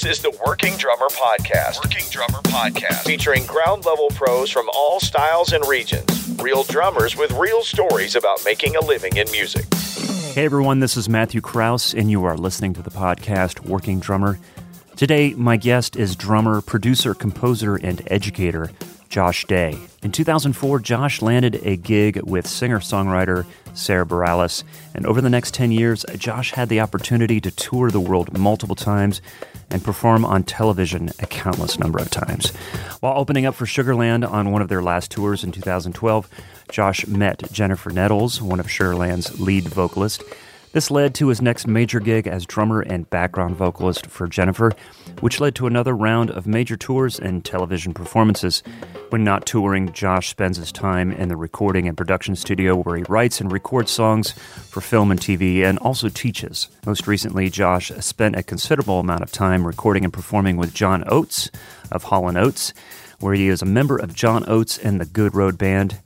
This is the Working Drummer Podcast. Working Drummer Podcast. Featuring ground level pros from all styles and regions. Real drummers with real stories about making a living in music. Hey everyone, this is Matthew Kraus, and you are listening to the podcast Working Drummer. Today, my guest is drummer, producer, composer, and educator Josh Day. In 2004, Josh landed a gig with singer songwriter Sarah Bareilles, and over the next 10 years, Josh had the opportunity to tour the world multiple times and perform on television a countless number of times. While opening up for Sugarland on one of their last tours in 2012, Josh met Jennifer Nettles, one of Sugarland's lead vocalists. This led to his next major gig as drummer and background vocalist for Jennifer, which led to another round of major tours and television performances. When not touring, Josh spends his time in the recording and production studio where he writes and records songs for film and TV and also teaches. Most recently, Josh spent a considerable amount of time recording and performing with John Oates of Hall & Oates, where he is a member of John Oates and the Good Road Band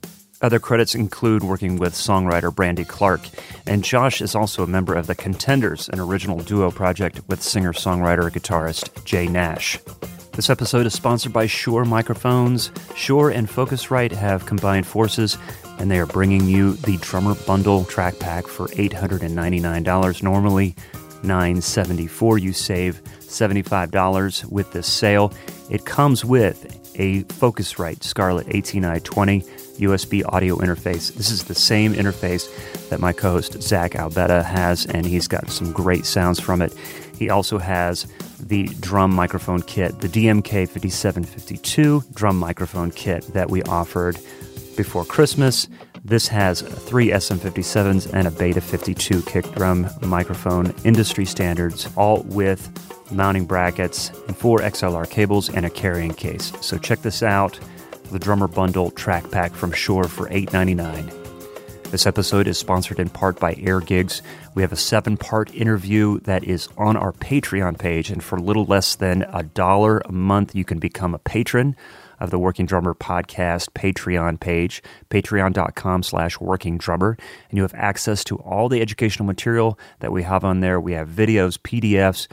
other credits include working with songwriter Brandy Clark, and Josh is also a member of the Contenders, an original duo project with singer songwriter guitarist Jay Nash. This episode is sponsored by Shure Microphones. Shure and Focusrite have combined forces, and they are bringing you the Drummer Bundle track pack for $899 normally. 974 you save $75 with this sale it comes with a focusrite scarlett 18i20 USB audio interface. This is the same interface that my co host Zach Albetta has, and he's got some great sounds from it. He also has the drum microphone kit, the DMK 5752 drum microphone kit that we offered before Christmas. This has three SM57s and a Beta 52 kick drum microphone, industry standards, all with mounting brackets and four XLR cables and a carrying case. So check this out the Drummer Bundle track pack from Shure for $8.99. This episode is sponsored in part by Air Gigs. We have a seven part interview that is on our Patreon page, and for little less than a dollar a month, you can become a patron of the Working Drummer podcast Patreon page, patreon.com slash working drummer. And you have access to all the educational material that we have on there. We have videos, PDFs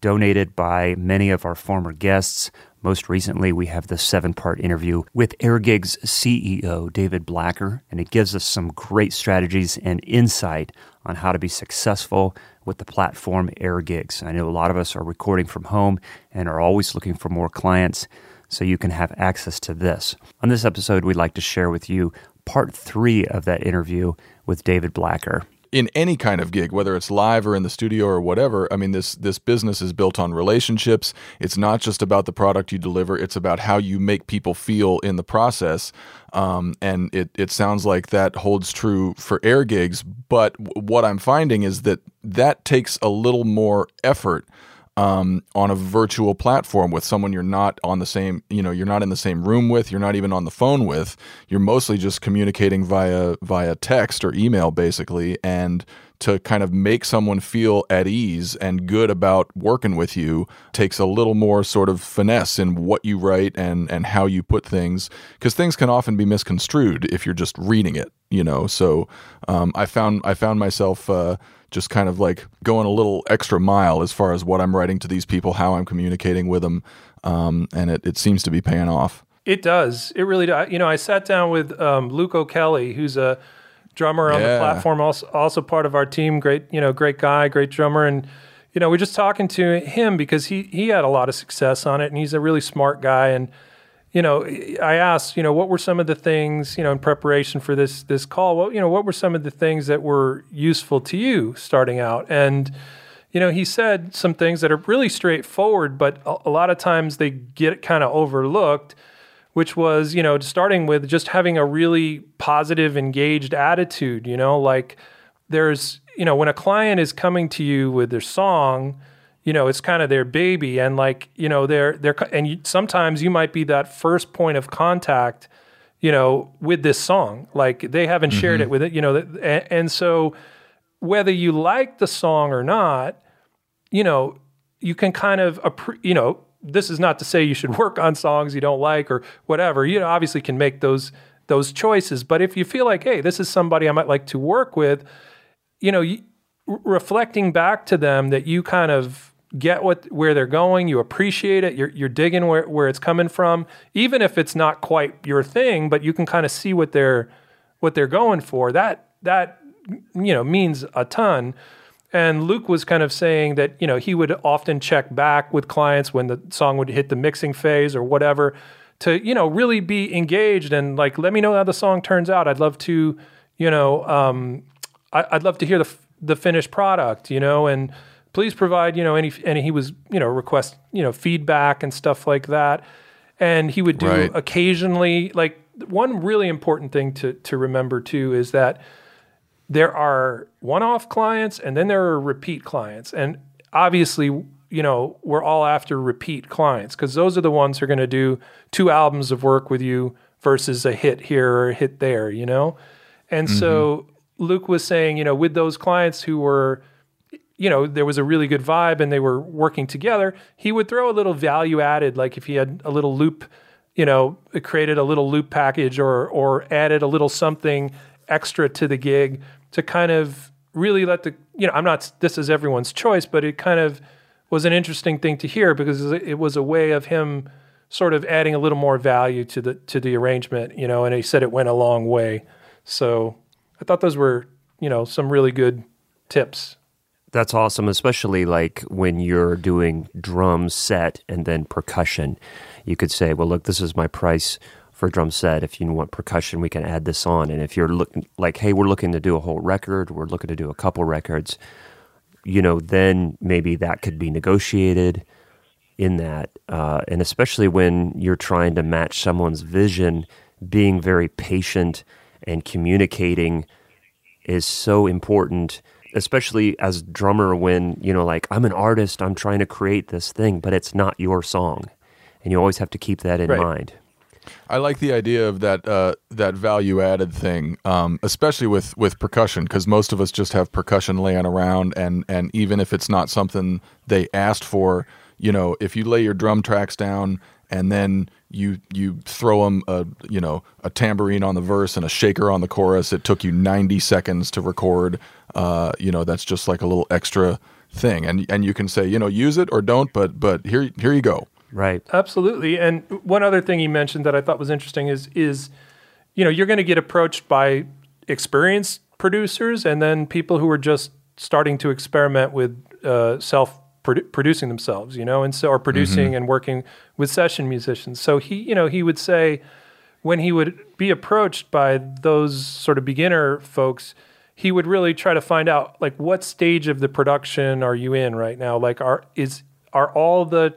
donated by many of our former guests. Most recently, we have the seven part interview with AirGig's CEO, David Blacker, and it gives us some great strategies and insight on how to be successful with the platform AirGigs. I know a lot of us are recording from home and are always looking for more clients, so you can have access to this. On this episode, we'd like to share with you part three of that interview with David Blacker in any kind of gig, whether it's live or in the studio or whatever. I mean, this this business is built on relationships. It's not just about the product you deliver; it's about how you make people feel in the process. Um, and it it sounds like that holds true for air gigs. But w- what I'm finding is that that takes a little more effort um, on a virtual platform with someone you're not on the same, you know, you're not in the same room with, you're not even on the phone with. You're mostly just communicating via via text or email, basically, and to kind of make someone feel at ease and good about working with you takes a little more sort of finesse in what you write and and how you put things because things can often be misconstrued if you're just reading it you know so um, i found i found myself uh, just kind of like going a little extra mile as far as what I'm writing to these people, how I'm communicating with them, um, and it, it seems to be paying off. It does. It really does. You know, I sat down with um, Luke O'Kelly, who's a drummer on yeah. the platform, also also part of our team. Great, you know, great guy, great drummer, and you know, we're just talking to him because he he had a lot of success on it, and he's a really smart guy, and you know, I asked, you know, what were some of the things, you know, in preparation for this this call? Well, you know, what were some of the things that were useful to you starting out? And you know, he said some things that are really straightforward, but a, a lot of times they get kind of overlooked. Which was, you know, starting with just having a really positive, engaged attitude. You know, like there's, you know, when a client is coming to you with their song you know it's kind of their baby and like you know they're they're and you, sometimes you might be that first point of contact you know with this song like they haven't mm-hmm. shared it with it you know and, and so whether you like the song or not you know you can kind of you know this is not to say you should work on songs you don't like or whatever you know obviously can make those those choices but if you feel like hey this is somebody i might like to work with you know you, reflecting back to them that you kind of get what where they're going, you appreciate it, you're you're digging where, where it's coming from, even if it's not quite your thing, but you can kind of see what they're what they're going for. That that you know means a ton. And Luke was kind of saying that you know he would often check back with clients when the song would hit the mixing phase or whatever to you know really be engaged and like let me know how the song turns out. I'd love to you know um, I, would love to hear the the finished product you know and please provide you know any and he was you know request you know feedback and stuff like that and he would do right. occasionally like one really important thing to to remember too is that there are one-off clients and then there are repeat clients and obviously you know we're all after repeat clients because those are the ones who are going to do two albums of work with you versus a hit here or a hit there you know and mm-hmm. so luke was saying you know with those clients who were you know there was a really good vibe and they were working together he would throw a little value added like if he had a little loop you know created a little loop package or or added a little something extra to the gig to kind of really let the you know I'm not this is everyone's choice but it kind of was an interesting thing to hear because it was a way of him sort of adding a little more value to the to the arrangement you know and he said it went a long way so I thought those were you know some really good tips that's awesome, especially like when you're doing drum set and then percussion. You could say, well, look, this is my price for drum set. If you want percussion, we can add this on. And if you're looking like, hey, we're looking to do a whole record, we're looking to do a couple records, you know, then maybe that could be negotiated in that. Uh, and especially when you're trying to match someone's vision, being very patient and communicating is so important especially as drummer when you know like i'm an artist i'm trying to create this thing but it's not your song and you always have to keep that in right. mind I like the idea of that uh, that value added thing, um, especially with with percussion, because most of us just have percussion laying around, and and even if it's not something they asked for, you know, if you lay your drum tracks down and then you you throw them a you know a tambourine on the verse and a shaker on the chorus. It took you 90 seconds to record. Uh, you know that's just like a little extra thing, and and you can say you know use it or don't, but but here here you go. Right. Absolutely. And one other thing he mentioned that I thought was interesting is is you know you're going to get approached by experienced producers and then people who are just starting to experiment with uh, self produ- producing themselves, you know, and so or producing mm-hmm. and working with session musicians. So he, you know, he would say when he would be approached by those sort of beginner folks, he would really try to find out like what stage of the production are you in right now? Like are is are all the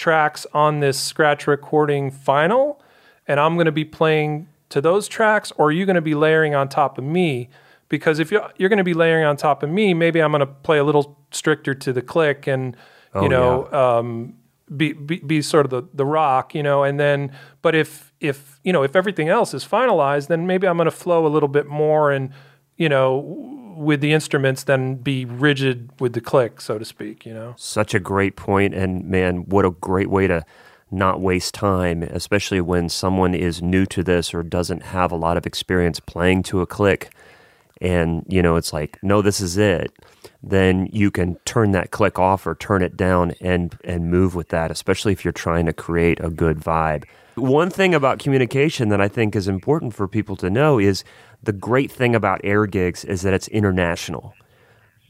tracks on this scratch recording final and I'm going to be playing to those tracks or are you going to be layering on top of me? because if you're, you're going to be layering on top of me, maybe I'm going to play a little stricter to the click and oh, you know yeah. um, be, be, be sort of the the rock, you know. And then, but if if you know if everything else is finalized, then maybe I'm going to flow a little bit more and you know with the instruments then be rigid with the click, so to speak. You know, such a great point, and man, what a great way to not waste time, especially when someone is new to this or doesn't have a lot of experience playing to a click and you know it's like no this is it then you can turn that click off or turn it down and and move with that especially if you're trying to create a good vibe one thing about communication that i think is important for people to know is the great thing about air gigs is that it's international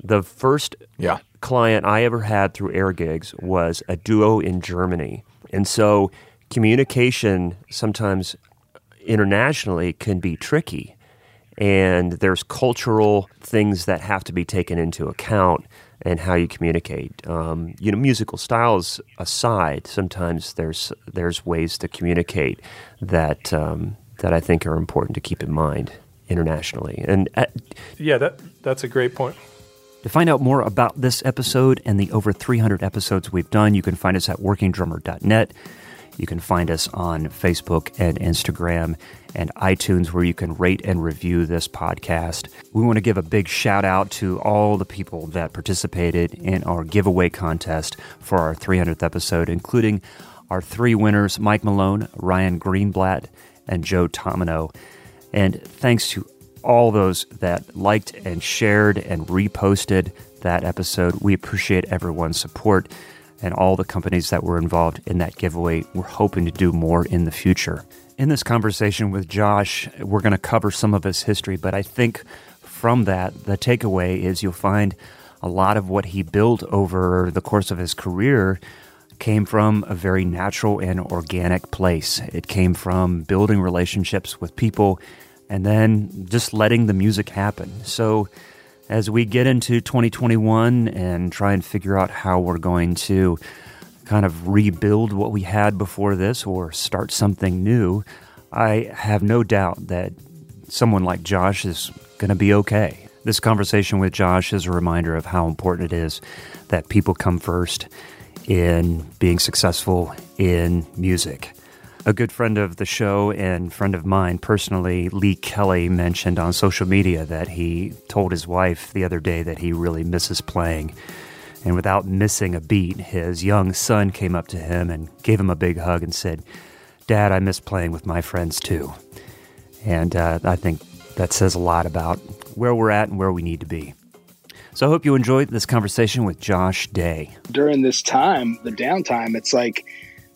the first yeah. client i ever had through air gigs was a duo in germany and so communication sometimes internationally can be tricky and there's cultural things that have to be taken into account and how you communicate. Um, you know, musical styles aside, sometimes there's there's ways to communicate that um, that I think are important to keep in mind internationally. And uh, yeah, that that's a great point. To find out more about this episode and the over 300 episodes we've done, you can find us at workingdrummer.net. You can find us on Facebook and Instagram and iTunes where you can rate and review this podcast. We want to give a big shout out to all the people that participated in our giveaway contest for our 300th episode, including our three winners Mike Malone, Ryan Greenblatt, and Joe Tomino. And thanks to all those that liked and shared and reposted that episode. We appreciate everyone's support and all the companies that were involved in that giveaway. We're hoping to do more in the future. In this conversation with Josh, we're going to cover some of his history, but I think from that, the takeaway is you'll find a lot of what he built over the course of his career came from a very natural and organic place. It came from building relationships with people and then just letting the music happen. So, as we get into 2021 and try and figure out how we're going to kind of rebuild what we had before this or start something new, I have no doubt that someone like Josh is going to be okay. This conversation with Josh is a reminder of how important it is that people come first in being successful in music. A good friend of the show and friend of mine personally, Lee Kelly, mentioned on social media that he told his wife the other day that he really misses playing. And without missing a beat, his young son came up to him and gave him a big hug and said, Dad, I miss playing with my friends too. And uh, I think that says a lot about where we're at and where we need to be. So I hope you enjoyed this conversation with Josh Day. During this time, the downtime, it's like,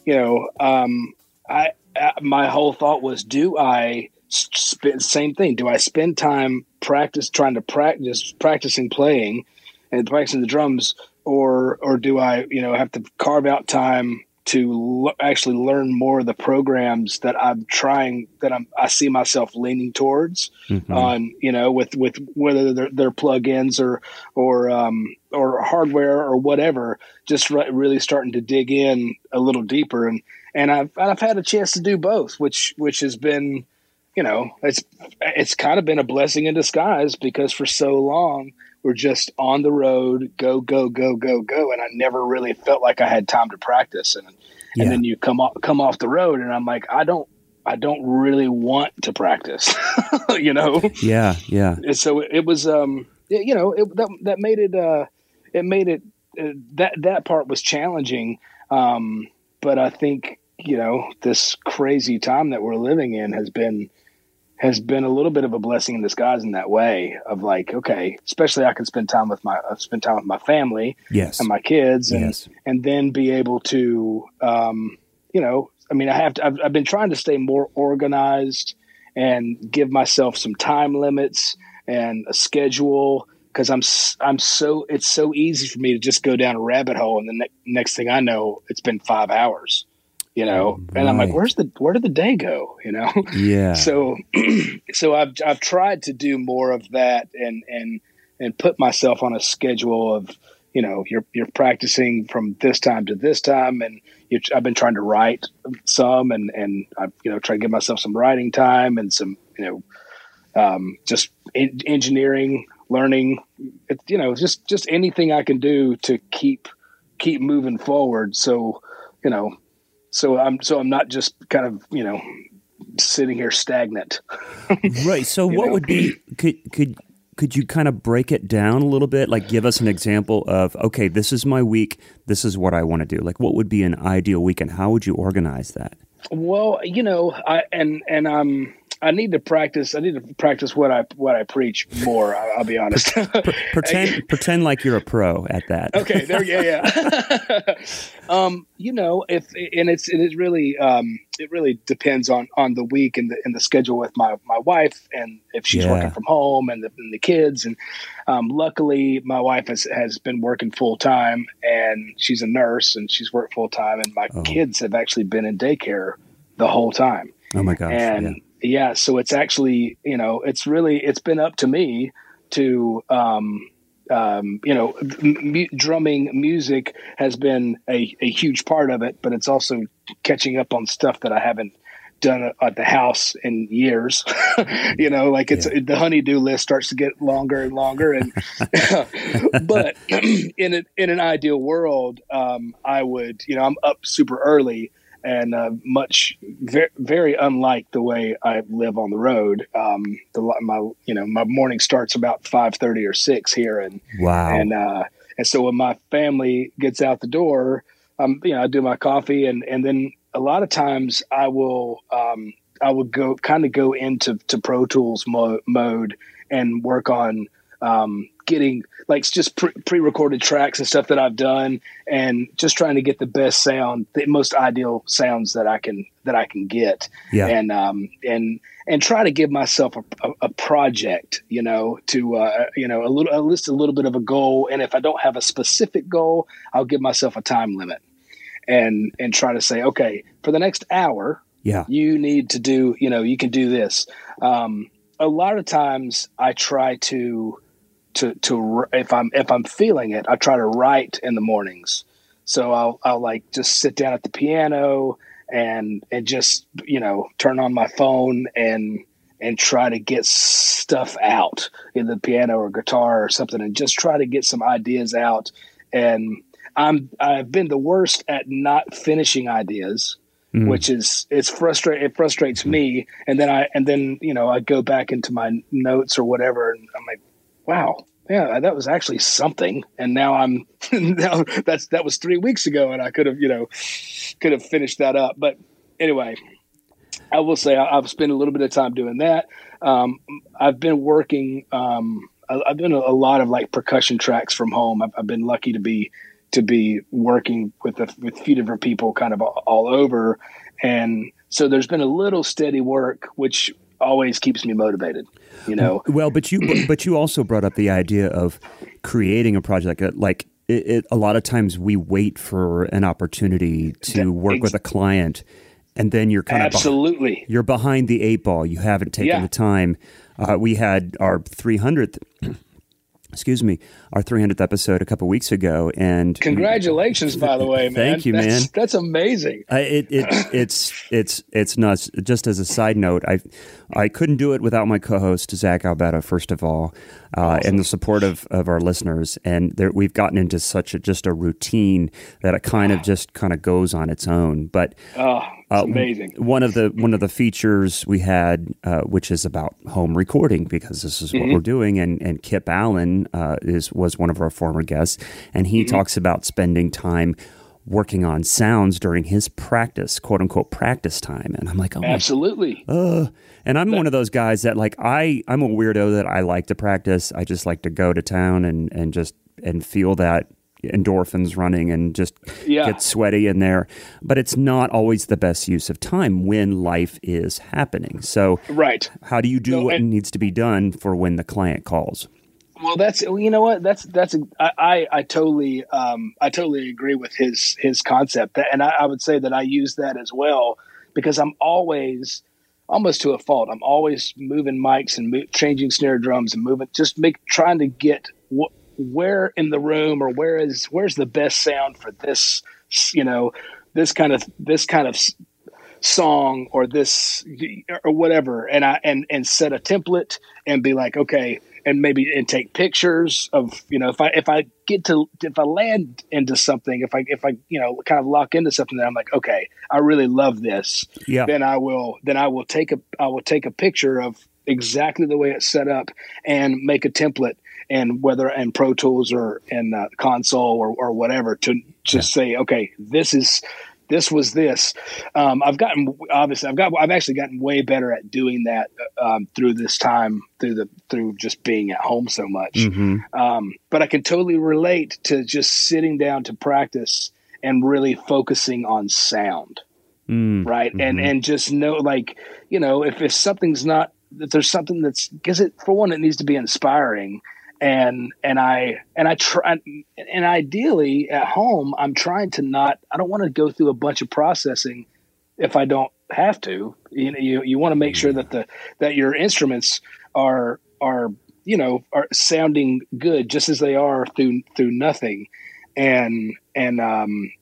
you know, um, I uh, my whole thought was, do I spend same thing? Do I spend time practice trying to practice practicing playing and practicing the drums, or or do I, you know, have to carve out time to l- actually learn more of the programs that I'm trying that I'm I see myself leaning towards mm-hmm. on you know with with whether they're, they're plugins or or um, or hardware or whatever just re- really starting to dig in a little deeper and and I've I've had a chance to do both which which has been you know it's it's kind of been a blessing in disguise because for so long we're just on the road, go, go, go, go, go. And I never really felt like I had time to practice. And yeah. and then you come off come off the road and I'm like, I don't I don't really want to practice. you know? Yeah, yeah. And so it was um it, you know, it, that that made it uh it made it uh, that that part was challenging. Um but I think, you know, this crazy time that we're living in has been has been a little bit of a blessing in disguise in that way of like, okay, especially I can spend time with my uh, spend time with my family, yes, and my kids, and yes. and then be able to, um, you know, I mean, I have to. I've, I've been trying to stay more organized and give myself some time limits and a schedule because I'm I'm so it's so easy for me to just go down a rabbit hole and the ne- next thing I know it's been five hours you know? Right. and i'm like where's the where did the day go? You know? Yeah. So so i've i've tried to do more of that and and and put myself on a schedule of you know you're you're practicing from this time to this time. And I've been trying to write some and and I've you know try to give myself some writing time and some you know um, just in, engineering learning. It, you know just just anything I can do to keep keep moving forward. So you know so I'm so I'm not just kind of you know sitting here stagnant. right. So what know? would be could could could you kind of break it down a little bit? Like give us an example of okay, this is my week. This is what I want to do. Like what would be an ideal week, and how would you organize that? Well, you know, I and and I'm I need to practice. I need to practice what I what I preach more. I'll, I'll be honest. pretend pretend like you're a pro at that. Okay. There. Yeah. Yeah. um, you know, if and it's it is really um, it really depends on on the week and the and the schedule with my my wife and if she's yeah. working from home and the, and the kids and um, luckily my wife has has been working full time and she's a nurse and she's worked full time and my oh. kids have actually been in daycare the whole time. Oh my gosh! And yeah yeah, so it's actually, you know, it's really, it's been up to me to, um, um, you know, m- drumming music has been a, a huge part of it, but it's also catching up on stuff that I haven't done at the house in years. you know, like it's yeah. the honeydew list starts to get longer and longer. And but in a, in an ideal world, um, I would, you know, I'm up super early and uh, much very, very unlike the way I live on the road. Um, the my you know my morning starts about five thirty or six here, and wow, and uh, and so when my family gets out the door, um, you know I do my coffee, and and then a lot of times I will um, I would go kind of go into to Pro Tools mo- mode and work on um, getting like just pre recorded tracks and stuff that I've done, and just trying to get the best sound, the most ideal sounds that I can that I can get. Yeah. And um and and try to give myself a, a, a project, you know, to uh, you know a little at least a little bit of a goal. And if I don't have a specific goal, I'll give myself a time limit, and and try to say, okay, for the next hour, yeah, you need to do, you know, you can do this. Um, a lot of times, I try to to to if I'm if I'm feeling it, I try to write in the mornings. So I'll I'll like just sit down at the piano and and just you know turn on my phone and and try to get stuff out in the piano or guitar or something and just try to get some ideas out and I'm I've been the worst at not finishing ideas mm. which is it's frustrate it frustrates me and then I and then you know I go back into my notes or whatever and I'm like wow yeah, that was actually something. And now I'm now that's that was three weeks ago, and I could have you know could have finished that up. But anyway, I will say I, have spent a little bit of time doing that. Um, I've been working. Um, I, have a, a, lot of like percussion tracks from home. I've, I've, been lucky to be to be working with a, with a few different people, kind of all over, and so there's been a little steady work, which always keeps me motivated. You know. Well, but you but you also brought up the idea of creating a project like it, it, a lot of times we wait for an opportunity to work with a client and then you're kind absolutely of absolutely you're behind the eight ball you haven't taken yeah. the time uh, we had our 300th excuse me, our 300th episode a couple weeks ago. And congratulations, by the way, man. Thank you, that's, man. That's amazing. Uh, it, it, it's it's it's nuts. Just as a side note, I I couldn't do it without my co-host Zach Albetta. First of all, uh, awesome. and the support of, of our listeners. And there, we've gotten into such a just a routine that it kind of just kind of goes on its own. But oh, uh, amazing. One of the one of the features we had, uh, which is about home recording, because this is what mm-hmm. we're doing. And and Kip Allen uh, is was one of our former guests, and he mm-hmm. talks about spending time working on sounds during his practice, quote unquote practice time. And I'm like, oh, absolutely. Uh, and I'm one of those guys that like I I'm a weirdo that I like to practice. I just like to go to town and and just and feel that endorphins running and just yeah. get sweaty in there. But it's not always the best use of time when life is happening. So, right. How do you do no, what and, needs to be done for when the client calls? Well, that's you know what that's that's I, I, totally um, I totally agree with his his concept, and I, I would say that I use that as well because I'm always almost to a fault. I'm always moving mics and mo- changing snare drums and moving, just make trying to get wh- where in the room or where is where's the best sound for this, you know, this kind of this kind of song or this or whatever, and I and and set a template and be like, okay, and maybe and take pictures of you know if I if I get to if I land into something if I if I you know kind of lock into something that I'm like okay I really love this yeah then I will then I will take a I will take a picture of exactly the way it's set up and make a template and whether in Pro Tools or in uh, console or, or whatever to just yeah. say okay this is this was this. Um, I've gotten obviously I've got I've actually gotten way better at doing that um, through this time through the through just being at home so much. Mm-hmm. Um, but I can totally relate to just sitting down to practice and really focusing on sound, mm-hmm. right? And and just know like you know if if something's not if there's something that's because it for one it needs to be inspiring and and I and I try and ideally at home I'm trying to not I don't want to go through a bunch of processing if I don't have to. You know you, you want to make sure that the that your instruments are are you know are sounding good just as they are through through nothing. And and um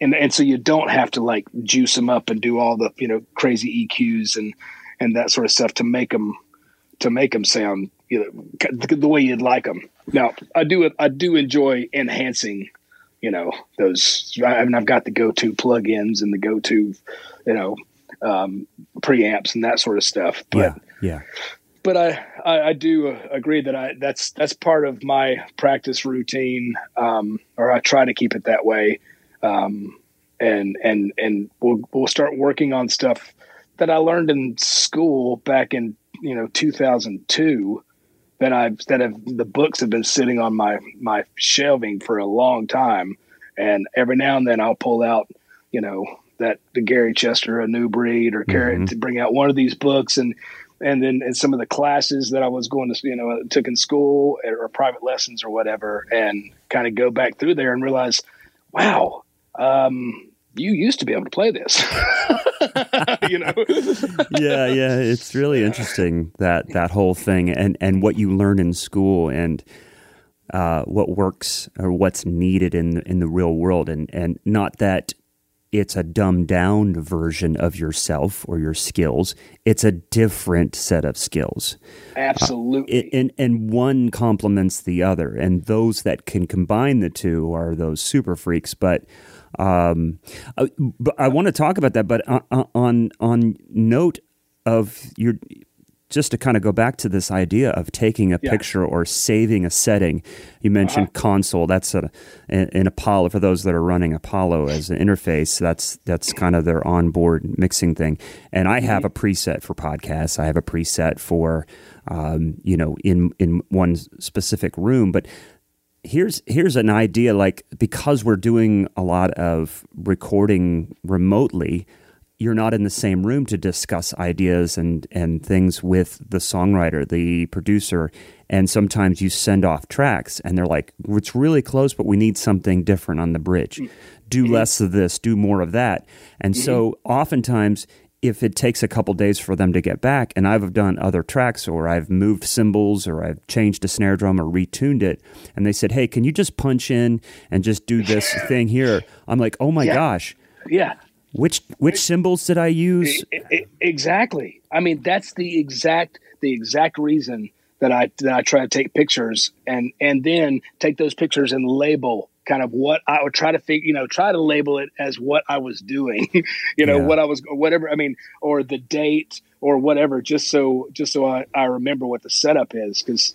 and and so you don't have to like juice them up and do all the you know crazy EQs and and that sort of stuff to make them to make them sound you know the way you'd like them. Now, I do I do enjoy enhancing, you know, those. I mean, I've got the go-to plugins and the go-to, you know, um, preamps and that sort of stuff. But, yeah, yeah. But I, I, I do agree that I that's that's part of my practice routine, um, or I try to keep it that way. Um, and and and we'll we'll start working on stuff that I learned in school back in you know 2002 that I've that have the books have been sitting on my my shelving for a long time, and every now and then I'll pull out you know that the Gary Chester a new breed or mm-hmm. to bring out one of these books and and then in some of the classes that I was going to you know took in school or private lessons or whatever and kind of go back through there and realize wow um, you used to be able to play this you know yeah yeah it's really interesting that that whole thing and and what you learn in school and uh, what works or what's needed in in the real world and and not that it's a dumbed down version of yourself or your skills. It's a different set of skills. Absolutely. Uh, and, and one complements the other. And those that can combine the two are those super freaks. But um, I, but I want to talk about that. But uh, uh, on on note of your just to kind of go back to this idea of taking a yeah. picture or saving a setting. You mentioned uh-huh. console. That's a, an Apollo for those that are running Apollo as an interface. That's that's kind of their onboard mixing thing. And I have a preset for podcasts. I have a preset for um, you know in in one specific room, but here's here's an idea like because we're doing a lot of recording remotely you're not in the same room to discuss ideas and, and things with the songwriter, the producer. And sometimes you send off tracks and they're like, it's really close, but we need something different on the bridge. Do mm-hmm. less of this, do more of that. And mm-hmm. so oftentimes, if it takes a couple days for them to get back, and I've done other tracks or I've moved cymbals or I've changed a snare drum or retuned it, and they said, hey, can you just punch in and just do this thing here? I'm like, oh my yeah. gosh. Yeah. Which which cymbals did I use? Exactly. I mean, that's the exact the exact reason that I that I try to take pictures and and then take those pictures and label kind of what I would try to figure, you know, try to label it as what I was doing, you know, yeah. what I was, whatever. I mean, or the date or whatever, just so just so I, I remember what the setup is, because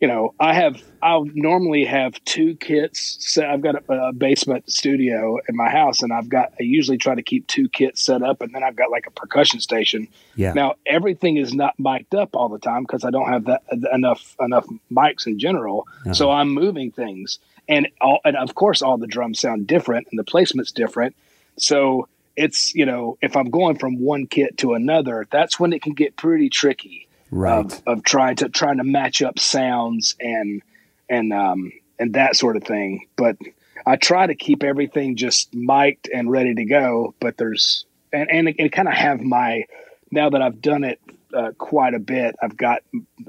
you know, I have I'll normally have two kits. So I've got a, a, basement studio in my house, and I've got I usually try to keep two kits set up, and then I've got like a percussion station. Yeah. Now everything is not mic'd up all the time because I don't have that enough enough mics in general. Uh-huh. So I'm moving things, and all and of course all the drums sound different, and the placement's different. So it's you know if I'm going from one kit to another, that's when it can get pretty tricky right. of, of trying to trying to match up sounds and and um and that sort of thing. But I try to keep everything just mic'd and ready to go. But there's and and, and kind of have my now that I've done it uh, quite a bit. I've got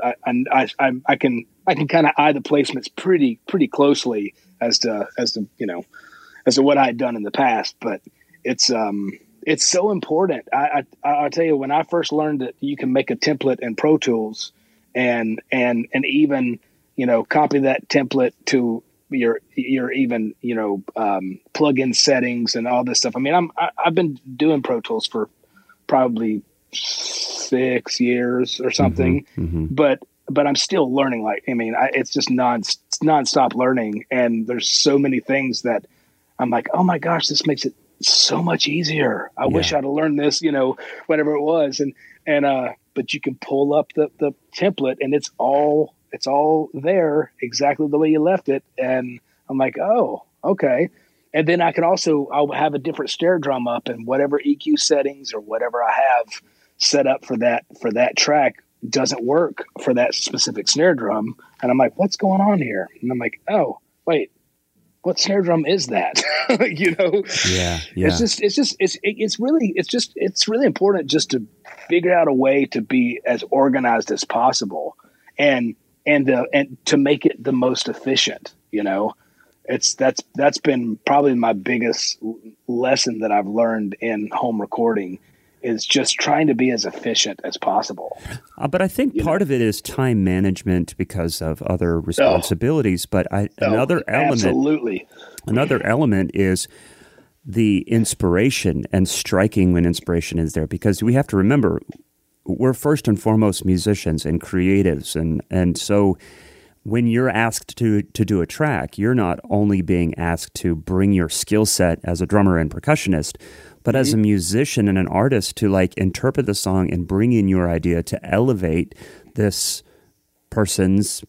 I I, I, I can I can kind of eye the placements pretty pretty closely as to as to you know as to what I had done in the past. But it's um it's so important. I, I I'll tell you when I first learned that you can make a template in Pro Tools and and and even you know copy that template to your your even you know um, plug-in settings and all this stuff. I mean, I'm I, I've been doing Pro Tools for probably six years or something, mm-hmm, mm-hmm. but but I'm still learning. Like I mean, I, it's just non nonstop learning, and there's so many things that I'm like, oh my gosh, this makes it so much easier. I yeah. wish I'd have learned this, you know, whatever it was. And, and, uh, but you can pull up the, the template and it's all, it's all there exactly the way you left it. And I'm like, oh, okay. And then I can also, I'll have a different snare drum up and whatever EQ settings or whatever I have set up for that, for that track doesn't work for that specific snare drum. And I'm like, what's going on here? And I'm like, oh, wait, what snare drum is that? you know? Yeah, yeah. It's just, it's just, it's, it's really, it's just, it's really important just to figure out a way to be as organized as possible, and and uh, and to make it the most efficient. You know, it's that's that's been probably my biggest lesson that I've learned in home recording is just trying to be as efficient as possible. Uh, but I think you part know? of it is time management because of other responsibilities. Oh. But I, oh, another element, absolutely, another element is the inspiration and striking when inspiration is there. Because we have to remember, we're first and foremost musicians and creatives, and and so when you're asked to to do a track, you're not only being asked to bring your skill set as a drummer and percussionist, but mm-hmm. as a mm-hmm. musician and an artist to like interpret the song and bring in your idea to elevate this person's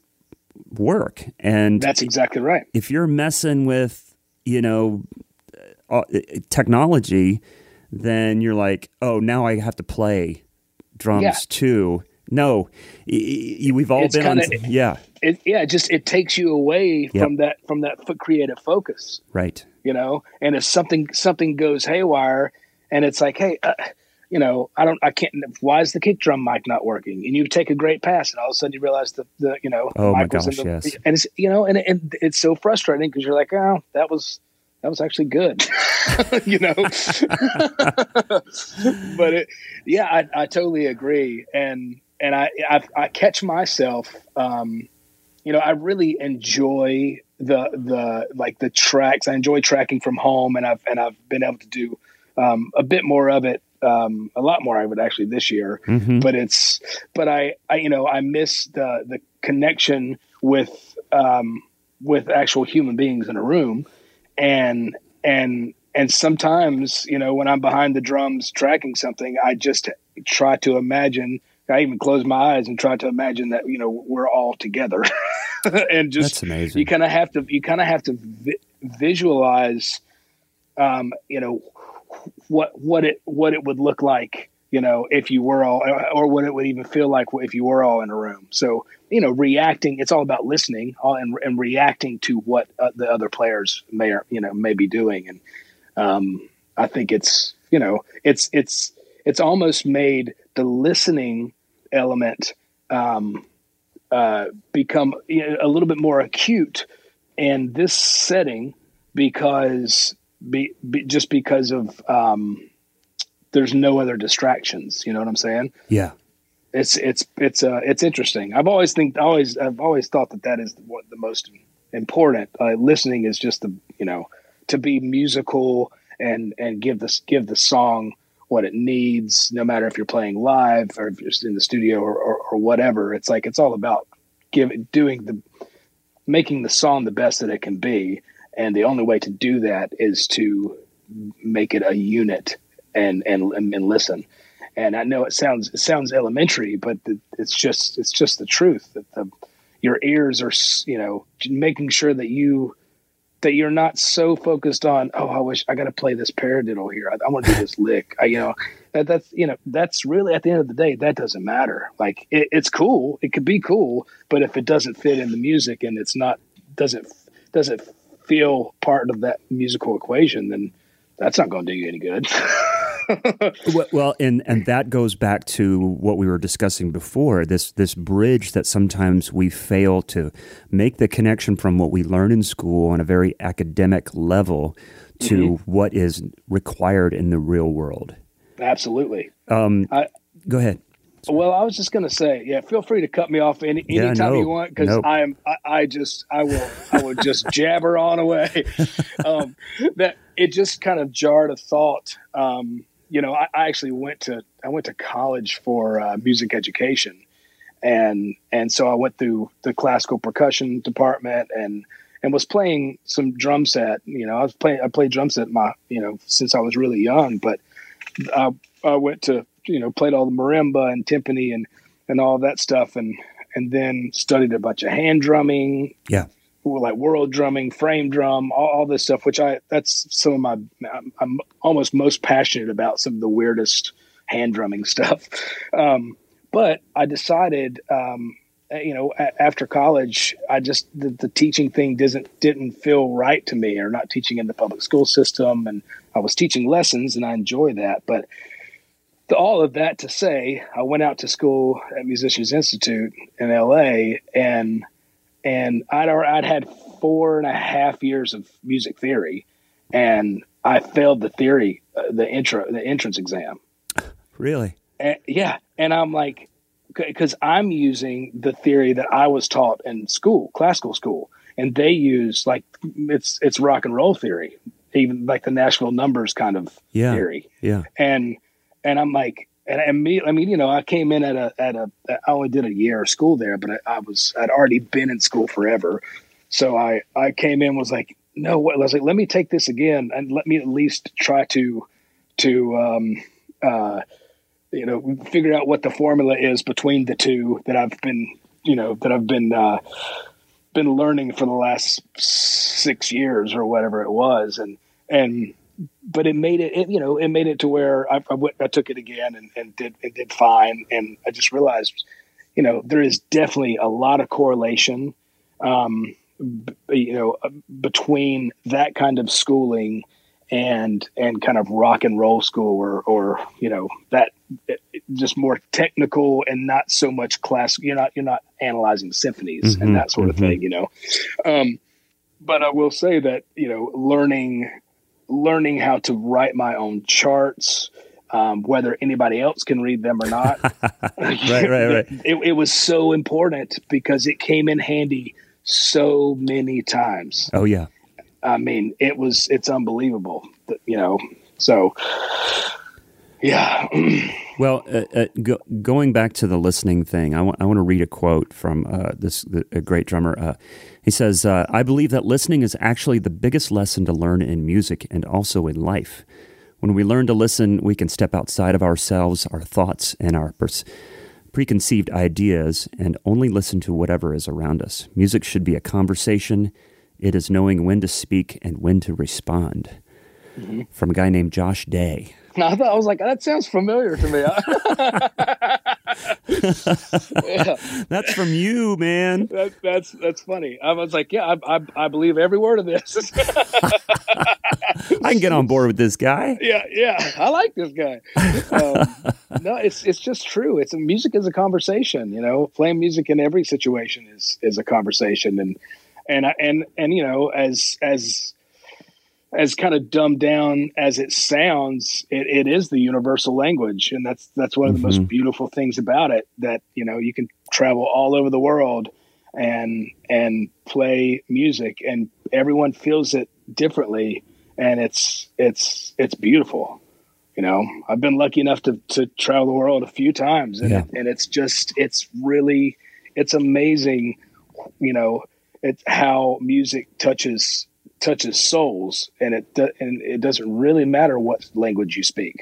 work. And that's exactly right. If you're messing with, you know, uh, technology, then you're like, oh, now I have to play drums yeah. too. No, we've all it's been kinda, on. Yeah, it, yeah. Just it takes you away yep. from that from that creative focus. Right. You know, and if something something goes haywire, and it's like, hey, uh, you know, I don't, I can't. Why is the kick drum mic not working? And you take a great pass, and all of a sudden you realize the, the you know, oh my gosh, the, yes. and it's you know, and, and it's so frustrating because you're like, oh, that was that was actually good, you know. but it, yeah, I, I totally agree, and and I, I, I catch myself, um, you know, I really enjoy the the like the tracks. I enjoy tracking from home, and I've and I've been able to do um, a bit more of it um, a lot more I would actually this year. Mm-hmm. But it's but I, I you know I miss the the connection with um, with actual human beings in a room, and and and sometimes you know when I'm behind the drums tracking something, I just try to imagine. I even close my eyes and try to imagine that you know we're all together, and just That's amazing. you kind of have to you kind of have to vi- visualize, um, you know what what it what it would look like you know if you were all or what it would even feel like if you were all in a room. So you know reacting it's all about listening and, and reacting to what uh, the other players may or you know may be doing. And um, i think it's you know it's it's it's almost made the listening element um, uh, become a little bit more acute in this setting because be, be just because of um, there's no other distractions. You know what I'm saying? Yeah. It's it's it's uh it's interesting. I've always think always I've always thought that that is what the most important. Uh, listening is just the you know to be musical and and give this give the song what it needs, no matter if you're playing live or if you're in the studio or, or, or whatever. It's like it's all about giving doing the making the song the best that it can be and the only way to do that is to make it a unit and and and listen. And I know it sounds it sounds elementary, but it's just it's just the truth that the your ears are you know making sure that you that you're not so focused on oh I wish I got to play this paradiddle here. I, I want to do this lick. I, you know that that's you know that's really at the end of the day that doesn't matter. Like it, it's cool. It could be cool but if it doesn't fit in the music and it's not doesn't doesn't feel part of that musical equation, then that's not going to do you any good. well, and and that goes back to what we were discussing before this this bridge that sometimes we fail to make the connection from what we learn in school on a very academic level to mm-hmm. what is required in the real world. Absolutely. Um, I, go ahead. Well, I was just going to say, yeah, feel free to cut me off any anytime yeah, no, you want because. I am I, I, just I will I will just jabber on away. Um, that it just kind of jarred a thought. Um, you know, I, I, actually went to I went to college for uh, music education, and and so I went through the classical percussion department and and was playing some drum set. You know, I was playing I played drum set my you know since I was really young, but I, I went to you know played all the marimba and timpani and and all that stuff and and then studied a bunch of hand drumming yeah like world drumming frame drum all, all this stuff which i that's some of my I'm, I'm, almost most passionate about some of the weirdest hand drumming stuff. Um, but i decided um, you know a- after college i just the, the teaching thing didn't didn't feel right to me. Or not teaching in the public school system and i was teaching lessons and i enjoy that. But all of that to say, I went out to school at Musicians Institute in LA, and and I'd I'd had four and a half years of music theory, and I failed the theory, uh, the intro, the entrance exam. Really? And, yeah, and I'm like, because I'm using the theory that I was taught in school, classical school, and they use like it's it's rock and roll theory, even like the Nashville numbers kind of yeah, theory. Yeah, and and I'm like, and I mean, I mean, you know, I came in at a at a I only did a year of school there, but I, I was I'd already been in school forever, so I I came in was like, no, what? I was like, let me take this again and let me at least try to to um, uh, you know figure out what the formula is between the two that I've been you know that I've been uh, been learning for the last six years or whatever it was, and and but it made it, it, you know it made it to where I, I, went, I took it again and, and did and did fine, and I just realized you know there is definitely a lot of correlation. Um, you know, uh, between that kind of schooling and and kind of rock and roll school or or you know that just more technical and not so much class you're not you're not analyzing symphonies mm-hmm, and that sort mm-hmm. of thing you know um, but i will say that you know learning learning how to write my own charts um, whether anybody else can read them or not right right right it, it was so important because it came in handy so many times. Oh yeah. I mean, it was it's unbelievable. You know, so yeah. well, uh, uh, go, going back to the listening thing, I want I want to read a quote from uh, this the, a great drummer. He says, uh, "I believe that listening is actually the biggest lesson to learn in music and also in life. When we learn to listen, we can step outside of ourselves, our thoughts, and our pers- preconceived ideas and only listen to whatever is around us. Music should be a conversation. It is knowing when to speak and when to respond. Mm-hmm. From a guy named Josh Day. I thought I was like, that sounds familiar to me. yeah. That's from you, man. That, that's that's funny. I was like, yeah, I, I, I believe every word of this. I can get on board with this guy. Yeah, yeah, I like this guy. Um, no, it's it's just true. It's music is a conversation. You know, playing music in every situation is is a conversation, and and and and you know, as as as kind of dumbed down as it sounds, it, it is the universal language, and that's that's one of the mm-hmm. most beautiful things about it. That you know you can travel all over the world and and play music, and everyone feels it differently, and it's it's it's beautiful. You know, I've been lucky enough to to travel the world a few times, and yeah. and it's just it's really it's amazing. You know, it's how music touches touches souls, and it and it doesn't really matter what language you speak.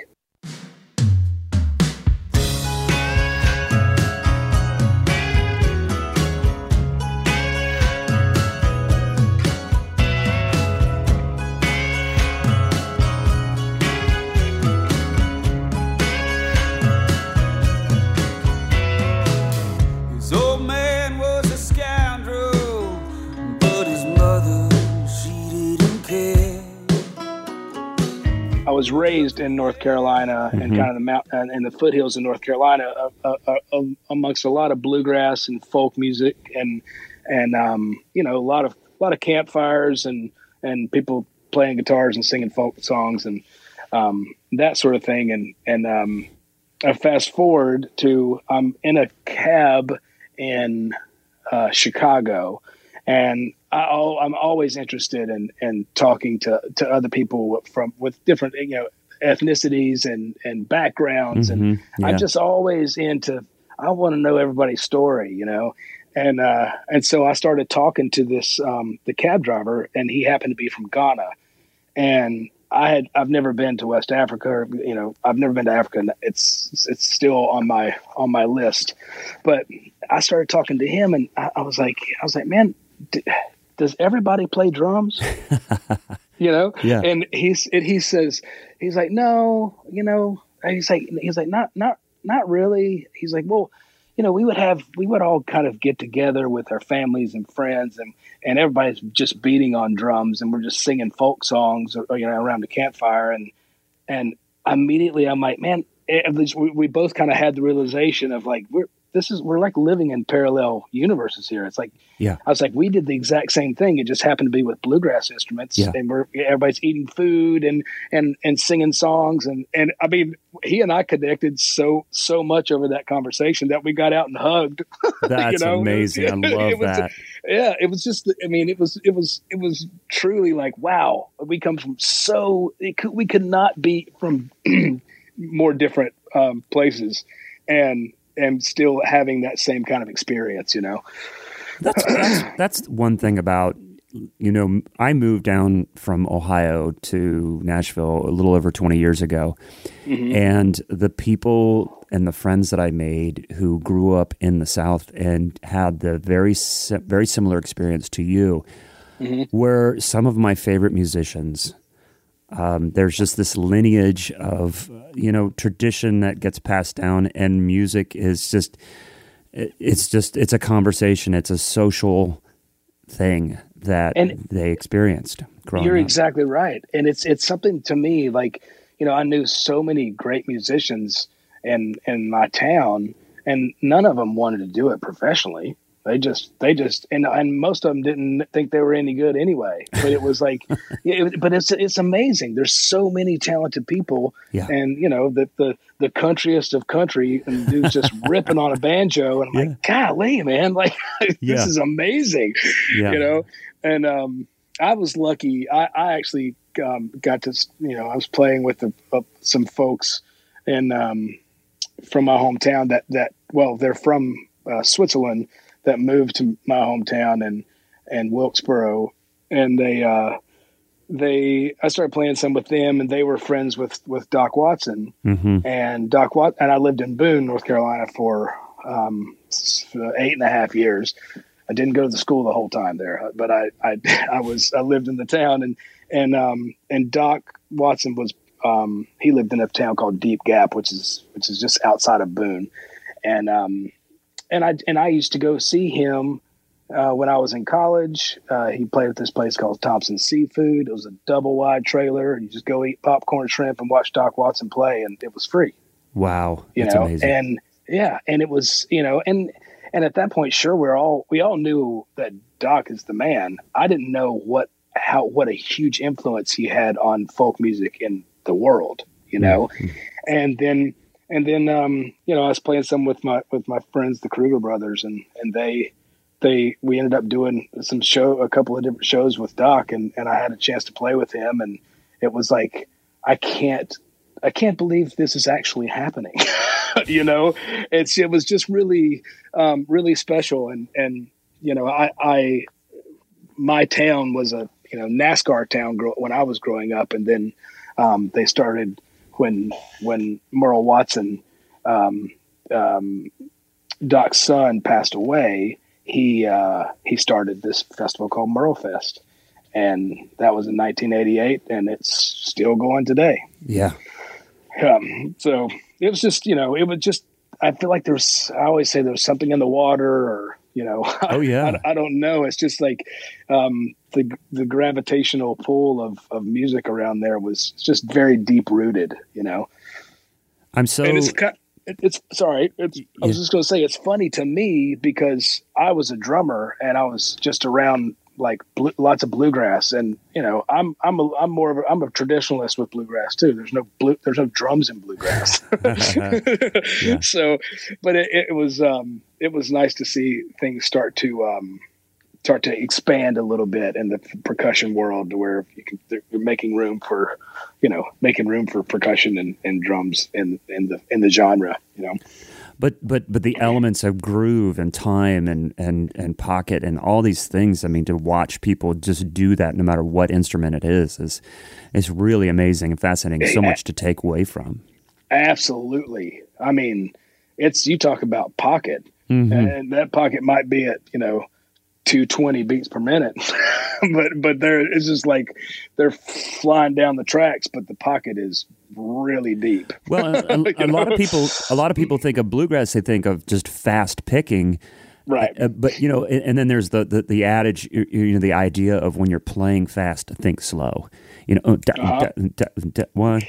Was raised in North Carolina mm-hmm. and kind of the mountain in the foothills of North Carolina, uh, uh, uh, um, amongst a lot of bluegrass and folk music, and and um, you know a lot of a lot of campfires and and people playing guitars and singing folk songs and um, that sort of thing. And and um, I fast forward to I'm in a cab in uh, Chicago, and I, am always interested in, in talking to, to other people from with different you know ethnicities and and backgrounds, mm-hmm. and yeah. I'm just always into. I want to know everybody's story, you know, and uh, and so I started talking to this um, the cab driver, and he happened to be from Ghana, and I had I've never been to West Africa, you know, I've never been to Africa. It's it's still on my on my list, but I started talking to him, and I, I was like, I was like, man does everybody play drums? you know? Yeah. And he's and he says he's like, no, you know, he's like he's like not not not really. He's like, well, you know, we would have we would all kind of get together with our families and friends and and everybody's just beating on drums and we're just singing folk songs or, you know around the campfire and and immediately I'm like, man, at least we, we both kind of had the realization of like we're this is we're like living in parallel universes here. It's like yeah, I was like we did the exact same thing. It just happened to be with bluegrass instruments, yeah. and we're everybody's eating food and and and singing songs and and I mean he and I connected so so much over that conversation that we got out and hugged. That's you know? amazing. I love was, that. Yeah, it was just. I mean, it was it was it was truly like wow. We come from so it could, we could not be from more different um, places, and and still having that same kind of experience. You know, that's, that's that's one thing about you know, I moved down from Ohio to Nashville a little over 20 years ago. Mm-hmm. And the people and the friends that I made who grew up in the South and had the very, very similar experience to you mm-hmm. were some of my favorite musicians. Um, there's just this lineage of, you know, tradition that gets passed down, and music is just, it's just, it's a conversation, it's a social thing that and they experienced you're up. exactly right. And it's it's something to me like you know i knew so many great musicians in in my town and none of them wanted to do it professionally they just they just and and most of them didn't think they were any good anyway but it was like it, but it's it's amazing there's so many talented people yeah. and you know the the the countryest of country and dude's just ripping on a banjo and i'm yeah. like golly man like this yeah. is amazing you know and um, I was lucky. I, I actually um, got to, you know, I was playing with the, uh, some folks in um, from my hometown that that well, they're from uh, Switzerland that moved to my hometown and and Wilkesboro, and they uh, they I started playing some with them, and they were friends with with Doc Watson, mm-hmm. and Doc Wat and I lived in Boone, North Carolina for um, eight and a half years, I didn't go to the school the whole time there, but I, I, I was, I lived in the town and, and, um, and Doc Watson was, um, he lived in a town called Deep Gap, which is, which is just outside of Boone. And, um, and I, and I used to go see him, uh, when I was in college. Uh, he played at this place called Thompson Seafood. It was a double wide trailer you just go eat popcorn shrimp and watch Doc Watson play and it was free. Wow. You That's know, amazing. and yeah, and it was, you know, and, and at that point, sure, we're all we all knew that Doc is the man. I didn't know what how what a huge influence he had on folk music in the world, you know. Mm-hmm. And then and then um, you know, I was playing some with my with my friends, the Kruger brothers, and and they they we ended up doing some show a couple of different shows with Doc and and I had a chance to play with him and it was like I can't I can't believe this is actually happening. you know, it's it was just really um, really special and and you know I, I my town was a you know NASCAR town when I was growing up, and then um, they started when when Merle Watson, um, um, Doc's son, passed away. He uh, he started this festival called Merle Fest, and that was in 1988, and it's still going today. Yeah. Um, so it was just, you know, it was just, I feel like there's, I always say there's something in the water or, you know, oh yeah, I, I, don't know. It's just like, um, the, the gravitational pull of, of music around there was just very deep rooted, you know? I'm so, and it's, it's sorry. It's, I was just going to say, it's funny to me because I was a drummer and I was just around like blue, lots of bluegrass, and you know, I'm I'm a, I'm more of a, I'm a traditionalist with bluegrass too. There's no blue, there's no drums in bluegrass. yeah. So, but it, it was um, it was nice to see things start to um, start to expand a little bit in the percussion world, to where you can, you're making room for, you know, making room for percussion and, and drums in in the in the genre, you know but but but the elements of groove and time and and and pocket and all these things i mean to watch people just do that no matter what instrument it is is is really amazing and fascinating so much to take away from absolutely i mean it's you talk about pocket mm-hmm. and that pocket might be at you know 220 beats per minute. But but they're it's just like they're flying down the tracks but the pocket is really deep. Well a, a, a lot of people a lot of people think of bluegrass they think of just fast picking. Right. Uh, but you know and, and, then there's the, the the adage you know the idea of when you're playing fast think slow. You know da, uh-huh. da, da, one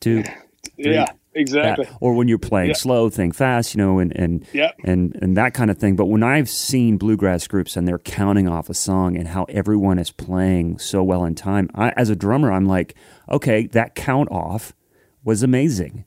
two three, yeah exactly that. or when you're playing yeah. slow think fast you know and and, and and that kind of thing but when i've seen bluegrass groups and they're counting off a song and how everyone is playing so well in time I, as a drummer i'm like okay that count off was amazing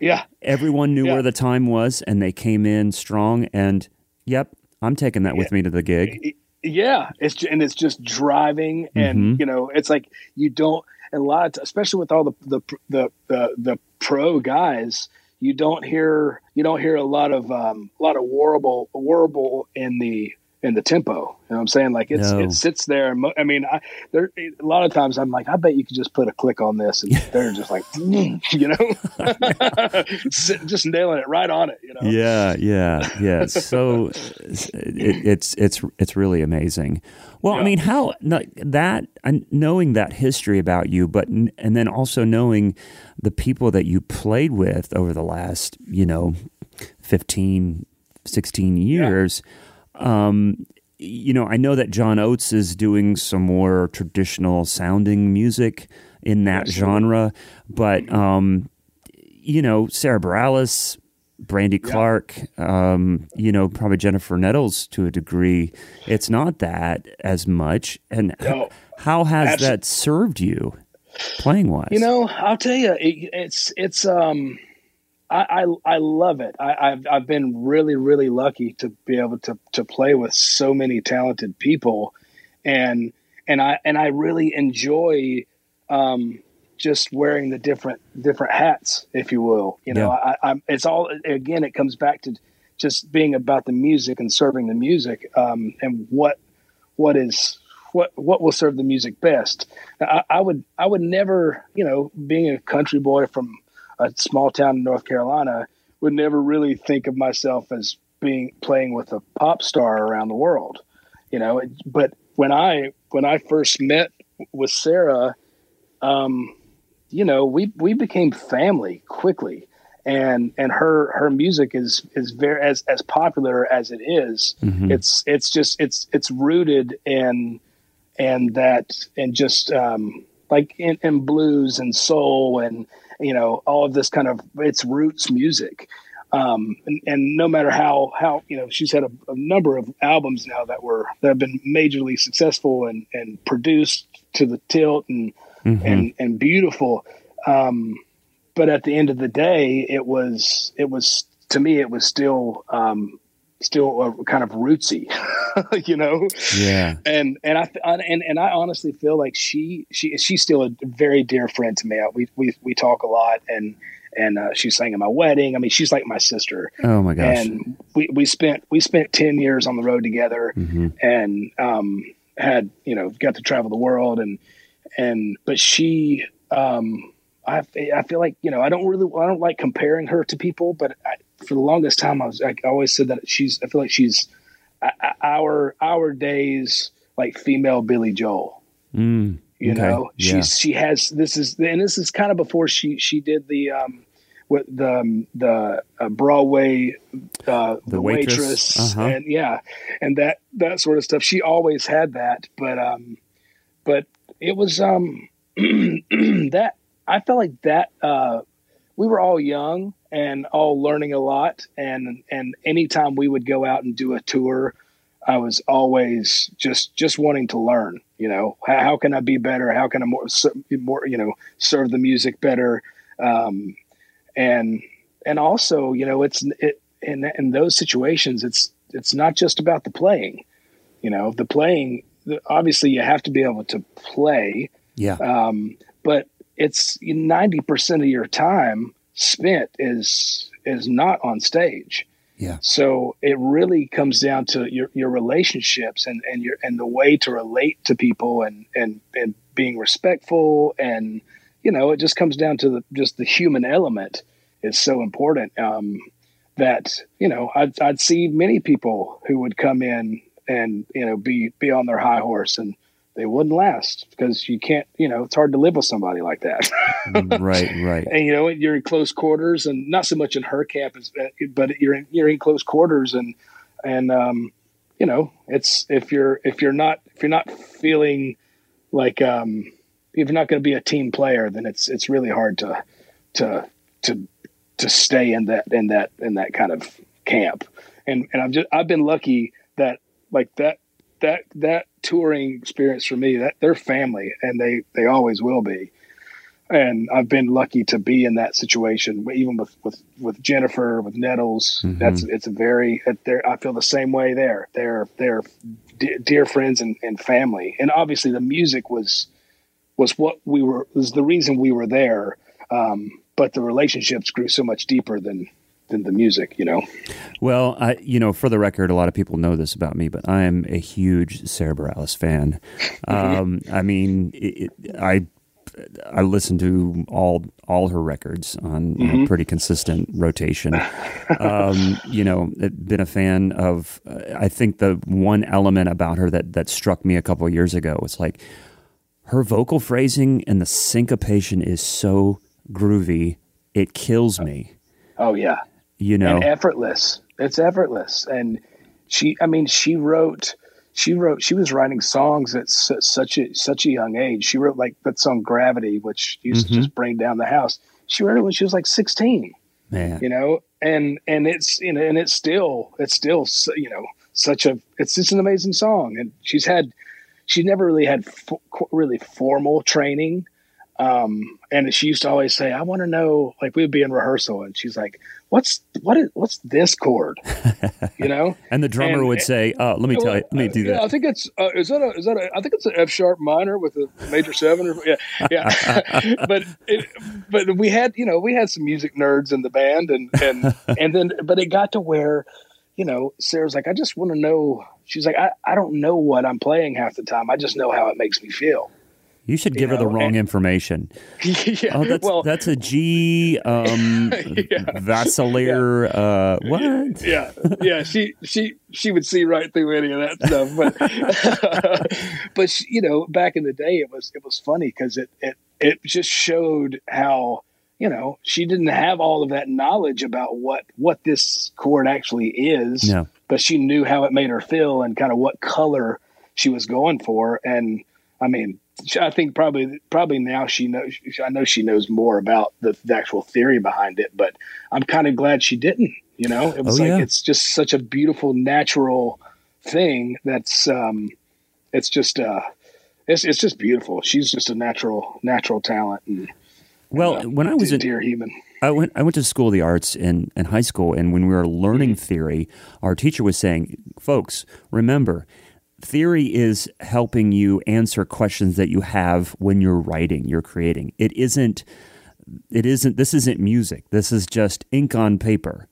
yeah everyone knew yeah. where the time was and they came in strong and yep i'm taking that with me to the gig yeah it's and it's just driving and mm-hmm. you know it's like you don't a lot especially with all the the the the, the pro guys, you don't hear you don't hear a lot of um, a lot of warble warble in the in the tempo. You know what I'm saying? Like it's no. it sits there. I mean, I, there a lot of times I'm like, I bet you could just put a click on this, and they're just like, you know, just nailing it right on it. You know? Yeah, yeah, yeah. So it, it's it's it's really amazing. Well, yeah. I mean, how that knowing that history about you, but and then also knowing the people that you played with over the last, you know, 15, 16 years. Yeah um, you know, I know that John Oates is doing some more traditional sounding music in that genre, but um, you know, Sara Bareilles, Brandy Clark, yeah. um, you know, probably Jennifer Nettles to a degree. It's not that as much. And no, how has absolutely. that served you playing wise? You know, I'll tell you, it, it's it's um I, I, I love it. I, have I've been really really lucky to be able to to play with so many talented people, and and I and I really enjoy um, just wearing the different different hats, if you will. You know, yeah. I, am it's all again. It comes back to just being about the music and serving the music, um, and what what is what what will serve the music best. I, I would I would never, you know, being a country boy from a small town in North Carolina, would never really think of myself as being playing with a pop star around the world, you know. But when I when I first met with Sarah, um, you know, we we became family quickly, and and her her music is is very as as popular as it is, mm-hmm. It's it's just it's it's rooted in and that and just um, like in, in blues and soul and you know all of this kind of its roots music um, and, and, no matter how how you know she's had a, a, number of albums now that were that have been majorly successful and and produced to the tilt and mm-hmm. and and beautiful um, but at the end of the day it was it was to me it was still um, still a, kind of rootsy, you know. Yeah. And and I and and I honestly feel like she she she's still a very dear friend to me. We we we talk a lot, and and uh, she sang at my wedding. I mean, she's like my sister. Oh my gosh. And we we spent we spent ten years on the road together, mm-hmm. and um had you know got to travel the world and and but she um I, I feel like you know I don't really I don't like comparing her to people, but I, for the longest time, I was I always said that she's. I feel like she's our our days like female Billy Joel. Mm, you okay. know, she's yeah. she has this is and this is kind of before she she did the um with the um, the uh, Broadway uh, the, the waitress, waitress uh-huh. and yeah, and that that sort of stuff. She always had that, but um, but it was um that I felt like that uh we were all young and all learning a lot. And and anytime we would go out and do a tour, I was always just just wanting to learn. You know, how, how can I be better? How can I more more you know serve the music better? Um, and and also, you know, it's it in in those situations, it's it's not just about the playing. You know, the playing. Obviously, you have to be able to play. Yeah. Um, but it's ninety percent of your time spent is is not on stage. Yeah. So it really comes down to your, your relationships and, and your and the way to relate to people and, and and being respectful and you know it just comes down to the just the human element is so important um, that you know I'd, I'd see many people who would come in and you know be be on their high horse and they wouldn't last because you can't, you know, it's hard to live with somebody like that. Mm, right, right. And you know, you're in close quarters, and not so much in her camp, as, but you're in you're in close quarters, and and um, you know, it's if you're if you're not if you're not feeling like um, if you're not going to be a team player, then it's it's really hard to to to to stay in that in that in that kind of camp. And and I've just I've been lucky that like that that that touring experience for me that they're family and they they always will be. And I've been lucky to be in that situation even with with with Jennifer with Nettles mm-hmm. that's it's a very I feel the same way there. They're they're dear friends and, and family. And obviously the music was was what we were was the reason we were there um, but the relationships grew so much deeper than than the music, you know. Well, I, you know, for the record, a lot of people know this about me, but I am a huge Sara Bareilles fan. Um, I mean, it, it, I I listen to all all her records on mm-hmm. pretty consistent rotation. Um, you know, been a fan of. Uh, I think the one element about her that that struck me a couple years ago was like her vocal phrasing and the syncopation is so groovy, it kills me. Oh yeah, you know, and effortless. It's effortless, and she. I mean, she wrote. She wrote. She was writing songs at su- such a such a young age. She wrote like that song "Gravity," which used mm-hmm. to just bring down the house. She wrote it when she was like sixteen. Man, you know, and and it's you know, and it's still it's still you know such a it's just an amazing song. And she's had she's never really had fo- really formal training um, and she used to always say, I want to know, like we'd be in rehearsal and she's like, what's, what is, what's this chord? You know? and the drummer and, would say, oh, let me tell you, let me do that. I think it's, uh, is that a, is that a, I think it's an F sharp minor with a major seven or, yeah, yeah. but, it, but we had, you know, we had some music nerds in the band and, and, and then, but it got to where, you know, Sarah's like, I just want to know. She's like, I, I don't know what I'm playing half the time. I just know how it makes me feel. You should give you know, her the wrong and, information. Yeah, oh, that's, well, that's a G um, yeah, Vaselier. Yeah. Uh, what? Yeah, yeah. She she she would see right through any of that stuff. But but she, you know, back in the day, it was it was funny because it it it just showed how you know she didn't have all of that knowledge about what what this chord actually is. Yeah. But she knew how it made her feel and kind of what color she was going for, and I mean I think probably probably now she knows. I know she knows more about the, the actual theory behind it, but I'm kind of glad she didn't. You know, it was oh, like yeah. it's just such a beautiful natural thing. That's um, it's just uh, it's it's just beautiful. She's just a natural natural talent. And, well, uh, when I was a dear human. I went. I went to school of the arts in, in high school, and when we were learning mm-hmm. theory, our teacher was saying, "Folks, remember, theory is helping you answer questions that you have when you're writing, you're creating. It isn't it isn't this isn't music. This is just ink on paper.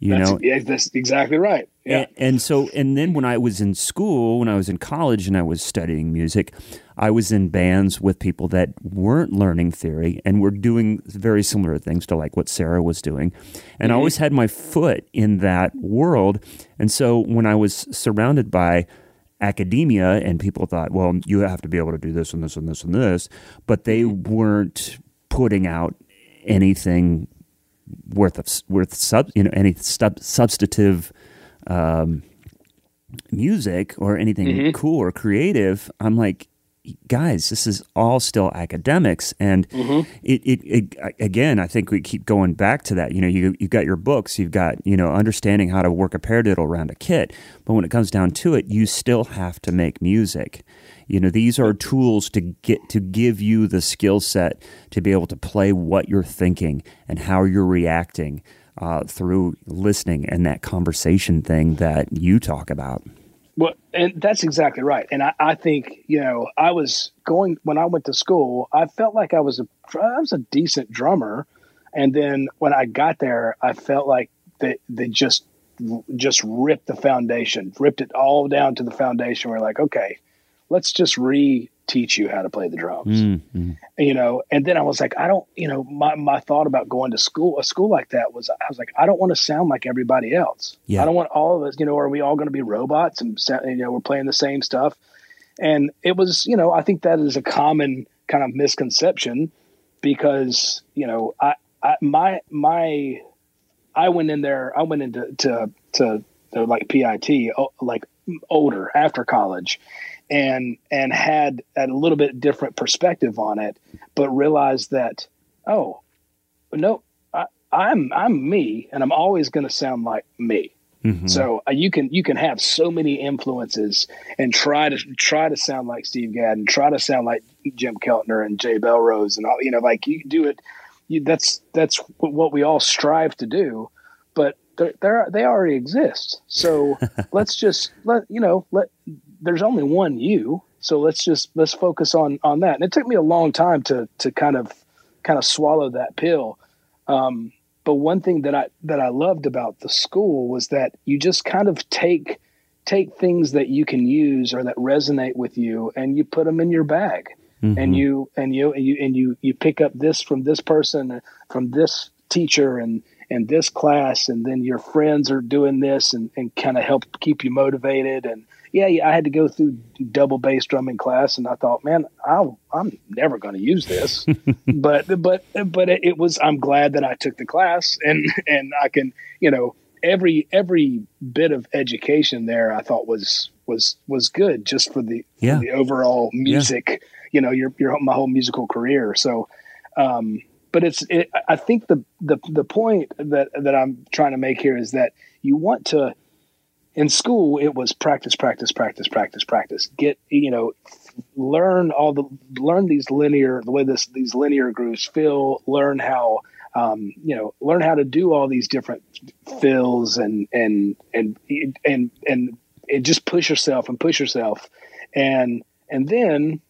You that's, know? Yeah, that's exactly right. Yeah. And, and, so and then when I was in school, when I was in college and I was studying music, I was in bands with people that weren't learning theory and were doing very similar things to like what Sarah was doing. And mm-hmm. I always had my foot in that world. And so when I was surrounded by academia and people thought, well, you have to be able to do this and this and this and this, but they weren't putting out anything worth of worth sub you know any sub, substantive um, music or anything mm-hmm. cool or creative. I'm like, guys, this is all still academics, and mm-hmm. it, it, it, again, I think we keep going back to that. You know, you you've got your books, you've got you know understanding how to work a paradiddle around a kit, but when it comes down to it, you still have to make music. You know, these are tools to get to give you the skill set to be able to play what you're thinking and how you're reacting uh, through listening and that conversation thing that you talk about. Well, and that's exactly right. And I, I, think you know I was going when I went to school. I felt like I was a I was a decent drummer, and then when I got there, I felt like they they just just ripped the foundation, ripped it all down to the foundation. We're like, okay, let's just re teach you how to play the drums. Mm-hmm. You know, and then I was like, I don't, you know, my, my thought about going to school, a school like that was, I was like, I don't want to sound like everybody else. Yeah. I don't want all of us, you know, are we all going to be robots and, you know, we're playing the same stuff. And it was, you know, I think that is a common kind of misconception because, you know, I, I my, my, I went in there, I went into, to, to, to like PIT, like older after college and and had a little bit different perspective on it, but realized that oh no, I, I'm I'm me, and I'm always going to sound like me. Mm-hmm. So uh, you can you can have so many influences and try to try to sound like Steve Gadd and try to sound like Jim Keltner and Jay Bellerose and all you know like you do it. You, that's that's what we all strive to do, but they're, they already exist. So let's just let you know let there's only one you, so let's just let's focus on on that. And it took me a long time to to kind of kind of swallow that pill. Um, but one thing that I that I loved about the school was that you just kind of take take things that you can use or that resonate with you and you put them in your bag mm-hmm. and you and you and you and you you pick up this from this person from this teacher and and this class and then your friends are doing this and, and kind of help keep you motivated and yeah, yeah, I had to go through double bass drumming class, and I thought, man, i am never going to use this. but but but it was. I'm glad that I took the class, and and I can, you know, every every bit of education there, I thought was was was good just for the yeah. the overall music. Yeah. You know, your your my whole musical career. So. um but it's it, i think the, the the point that that i'm trying to make here is that you want to in school it was practice practice practice practice practice. Get you know learn all the learn these linear the way this these linear grooves feel learn how um, you know learn how to do all these different fills and and and and and, and just push yourself and push yourself. And and then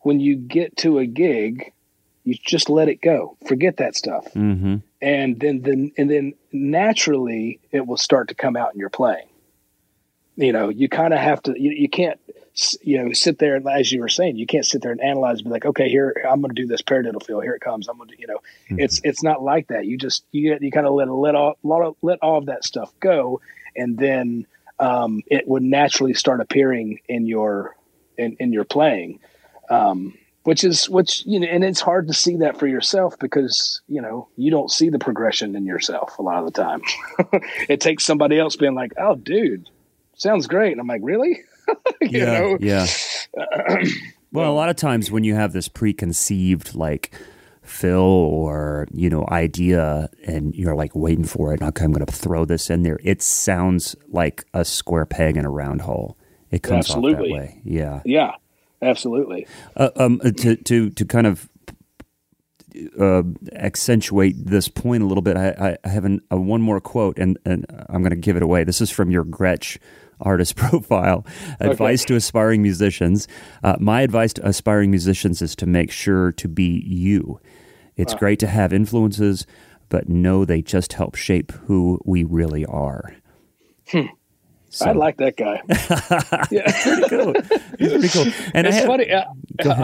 when you get to a gig you just let it go. Forget that stuff. Mm-hmm. and then then and then naturally it will start to come out in your playing you know, you kind of have to, you, you can't, you know, sit there and as you were saying, you can't sit there and analyze and be like, okay, here, I'm going to do this paradiddle feel. Here it comes. I'm going to, you know, mm-hmm. it's, it's not like that. You just, you, you kind of let, let all, let all of that stuff go. And then, um, it would naturally start appearing in your, in, in your playing. Um, which is which you know and it's hard to see that for yourself because you know you don't see the progression in yourself a lot of the time it takes somebody else being like oh dude sounds great. And I'm like, really? yeah, know? yeah. well, a lot of times when you have this preconceived like fill or you know idea, and you're like waiting for it, okay, I'm going to throw this in there. It sounds like a square peg in a round hole. It comes absolutely. off that way. Yeah, yeah, absolutely. Uh, um, uh, to to to kind of uh, accentuate this point a little bit, I, I have an, a one more quote, and, and I'm going to give it away. This is from your Gretsch artist profile. Okay. Advice to aspiring musicians. Uh, my advice to aspiring musicians is to make sure to be you. It's wow. great to have influences, but know they just help shape who we really are. Hmm. So. I like that guy. yeah, pretty cool. He's pretty cool. And it's have, funny. I,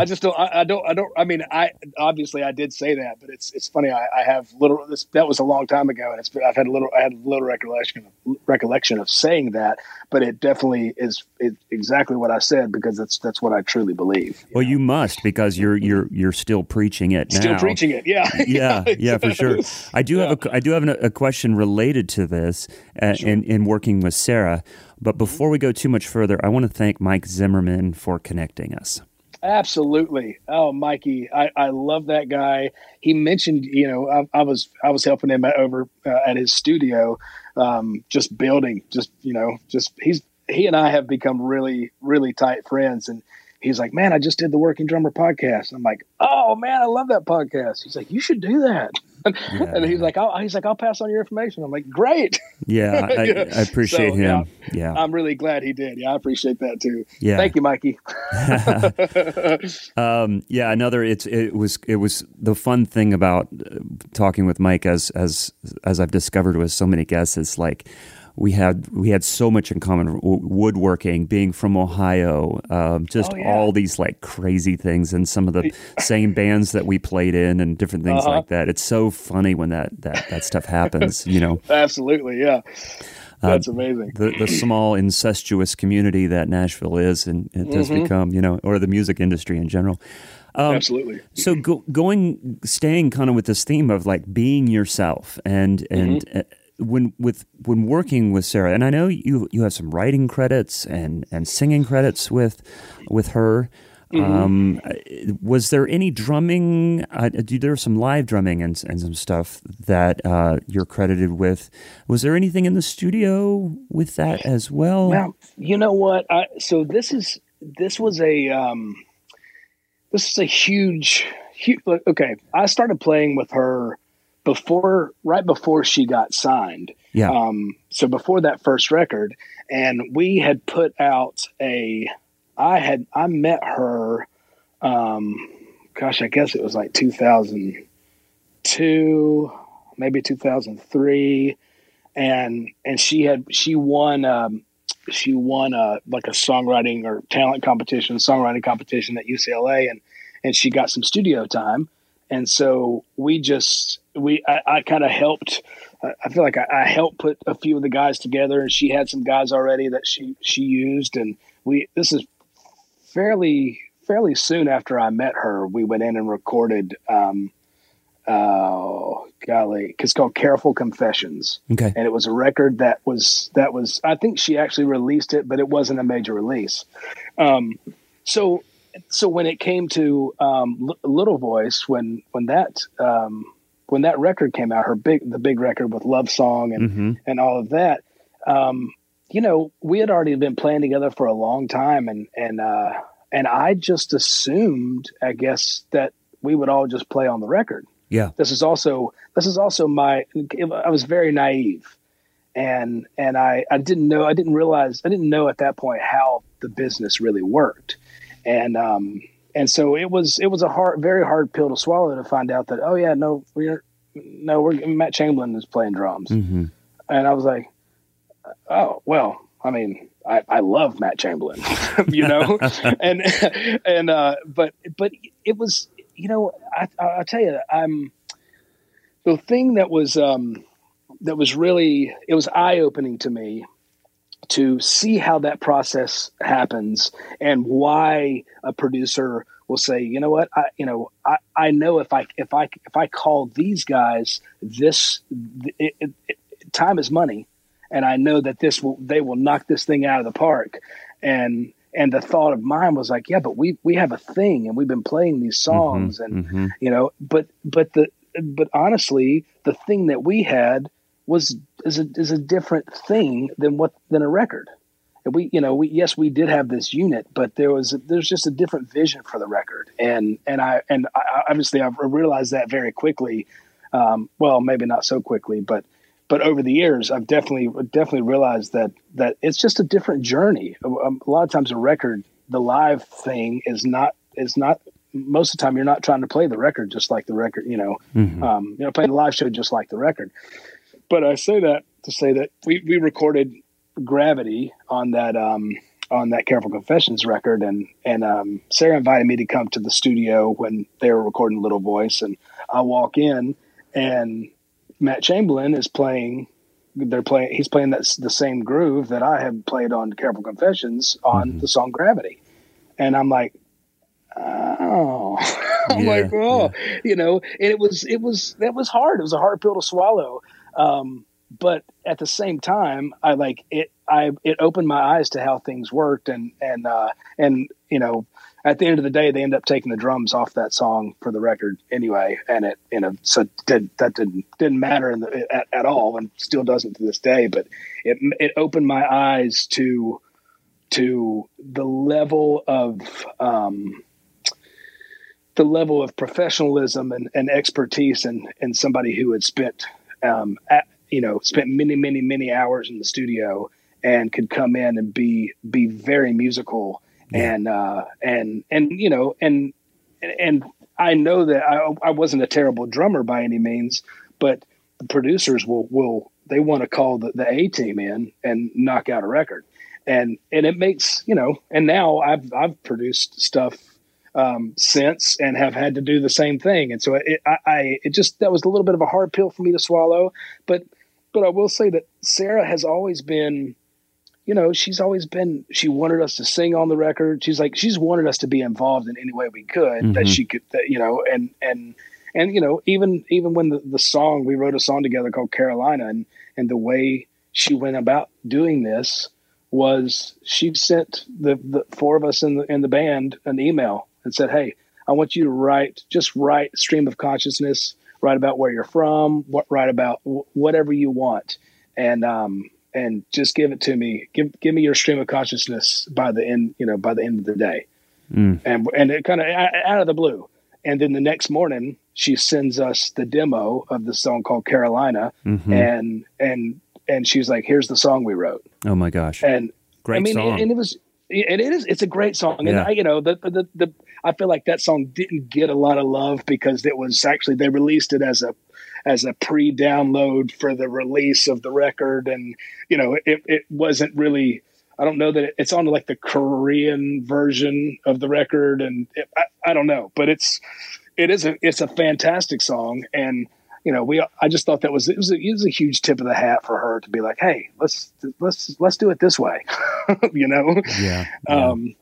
I, just don't. I, I, don't. I don't. I mean, I obviously I did say that, but it's it's funny. I, I have little. This, that was a long time ago, and it's. I've had a little. I had a little recollection recollection of saying that, but it definitely is it, exactly what I said because that's that's what I truly believe. You well, know? you must because you're you're you're still preaching it now. Still preaching it. Yeah. yeah. Yeah. For sure. I do yeah. have a I do have a question related to this, uh, sure. in in working with Sarah. But before we go too much further, I want to thank Mike Zimmerman for connecting us. Absolutely. Oh, Mikey, I, I love that guy. He mentioned, you know, I, I was I was helping him over uh, at his studio, um, just building, just you know, just he's he and I have become really really tight friends, and he's like, man, I just did the Working Drummer podcast. I'm like, oh man, I love that podcast. He's like, you should do that. Yeah. and he's like, I'll, he's like, I'll pass on your information. I'm like, great. Yeah, I, I appreciate so, him. Yeah, yeah, I'm really glad he did. Yeah, I appreciate that too. Yeah, thank you, Mikey. um, yeah, another. It's it was it was the fun thing about uh, talking with Mike as as as I've discovered with so many guests is like we had we had so much in common woodworking being from ohio um, just oh, yeah. all these like crazy things and some of the same bands that we played in and different things uh-huh. like that it's so funny when that that, that stuff happens you know absolutely yeah uh, that's uh, amazing the, the small incestuous community that nashville is and it mm-hmm. has become you know or the music industry in general um, Absolutely. So go, going, staying kind of with this theme of like being yourself and and mm-hmm. When with when working with Sarah, and I know you you have some writing credits and and singing credits with with her. Mm-hmm. Um, was there any drumming? Uh, there some live drumming and, and some stuff that uh, you're credited with. Was there anything in the studio with that as well? Well, you know what? I, so this is this was a um, this is a huge, huge. Okay, I started playing with her before right before she got signed. Yeah. Um, so before that first record, and we had put out a. I had I met her. Um, gosh, I guess it was like 2002. maybe 2003, and and she had she won um, she won a like a songwriting or talent competition, songwriting competition at UCLA, and and she got some studio time, and so we just we I, I kind of helped. I feel like I, I, helped put a few of the guys together, and she had some guys already that she she used, and we this is fairly fairly soon after I met her. We went in and recorded. Um, oh golly, it's called Careful Confessions. Okay, and it was a record that was that was I think she actually released it, but it wasn't a major release. Um, so so when it came to um, L- Little Voice, when when that um, when that record came out, her big the big record with Love Song and mm-hmm. and all of that, um, you know, we had already been playing together for a long time, and and uh, and I just assumed, I guess, that we would all just play on the record. Yeah. This is also this is also my I was very naive and and I I didn't know I didn't realize I didn't know at that point how the business really worked. And um and so it was it was a hard very hard pill to swallow to find out that oh yeah no we're no we're Matt Chamberlain is playing drums. Mm-hmm. And I was like oh well I mean I, I love Matt Chamberlain, you know, and and uh, but but it was you know, I, I'll tell you, I'm the thing that was um, that was really it was eye opening to me to see how that process happens and why a producer will say, you know what, I you know I, I know if I if I if I call these guys this it, it, it, time is money, and I know that this will they will knock this thing out of the park, and and the thought of mine was like, yeah, but we we have a thing, and we've been playing these mm-hmm, songs, mm-hmm, and mm-hmm. you know, but but the but honestly, the thing that we had was is a is a different thing than what than a record. And we, you know, we yes, we did have this unit, but there was there's just a different vision for the record, and and I and I, obviously I've realized that very quickly. Um, well, maybe not so quickly, but but over the years, I've definitely definitely realized that that it's just a different journey. A, a lot of times, a record, the live thing is not is not most of the time you're not trying to play the record just like the record, you know, mm-hmm. um, you know, playing the live show just like the record. But I say that to say that we, we recorded Gravity on that um, on that Careful Confessions record, and and um, Sarah invited me to come to the studio when they were recording Little Voice, and I walk in, and Matt Chamberlain is playing. They're playing. He's playing that the same groove that I have played on Careful Confessions on mm-hmm. the song Gravity, and I'm like, oh, I'm yeah, like, oh, yeah. you know. And it was it was that was hard. It was a hard pill to swallow. Um, but at the same time, I like it. I it opened my eyes to how things worked, and and uh, and you know, at the end of the day, they end up taking the drums off that song for the record anyway, and it you know so did, that didn't didn't matter the, at, at all, and still doesn't to this day. But it it opened my eyes to to the level of um, the level of professionalism and, and expertise and and somebody who had spent um, at, you know spent many many many hours in the studio and could come in and be be very musical yeah. and uh, and and you know and and I know that I, I wasn't a terrible drummer by any means, but the producers will will they want to call the, the A team in and knock out a record, and and it makes you know. And now I've I've produced stuff um, since and have had to do the same thing, and so it I, I it just that was a little bit of a hard pill for me to swallow, but but I will say that Sarah has always been you know, she's always been, she wanted us to sing on the record. She's like, she's wanted us to be involved in any way we could mm-hmm. that she could, that, you know, and, and, and, you know, even, even when the, the song, we wrote a song together called Carolina and, and the way she went about doing this was she sent the, the four of us in the, in the band an email and said, Hey, I want you to write, just write stream of consciousness, write about where you're from, what, write about whatever you want. And, um, and just give it to me. Give give me your stream of consciousness by the end, you know, by the end of the day. Mm. And and it kind of out of the blue. And then the next morning, she sends us the demo of the song called Carolina, mm-hmm. and and and she's like, "Here's the song we wrote." Oh my gosh! And great I mean, song. and it was it is it's a great song, and yeah. I, you know the, the the I feel like that song didn't get a lot of love because it was actually they released it as a as a pre-download for the release of the record, and you know, it it wasn't really. I don't know that it, it's on like the Korean version of the record, and it, I, I don't know, but it's it is a it's a fantastic song, and you know, we I just thought that was it was a, it was a huge tip of the hat for her to be like, hey, let's let's let's do it this way, you know. Yeah. yeah. Um,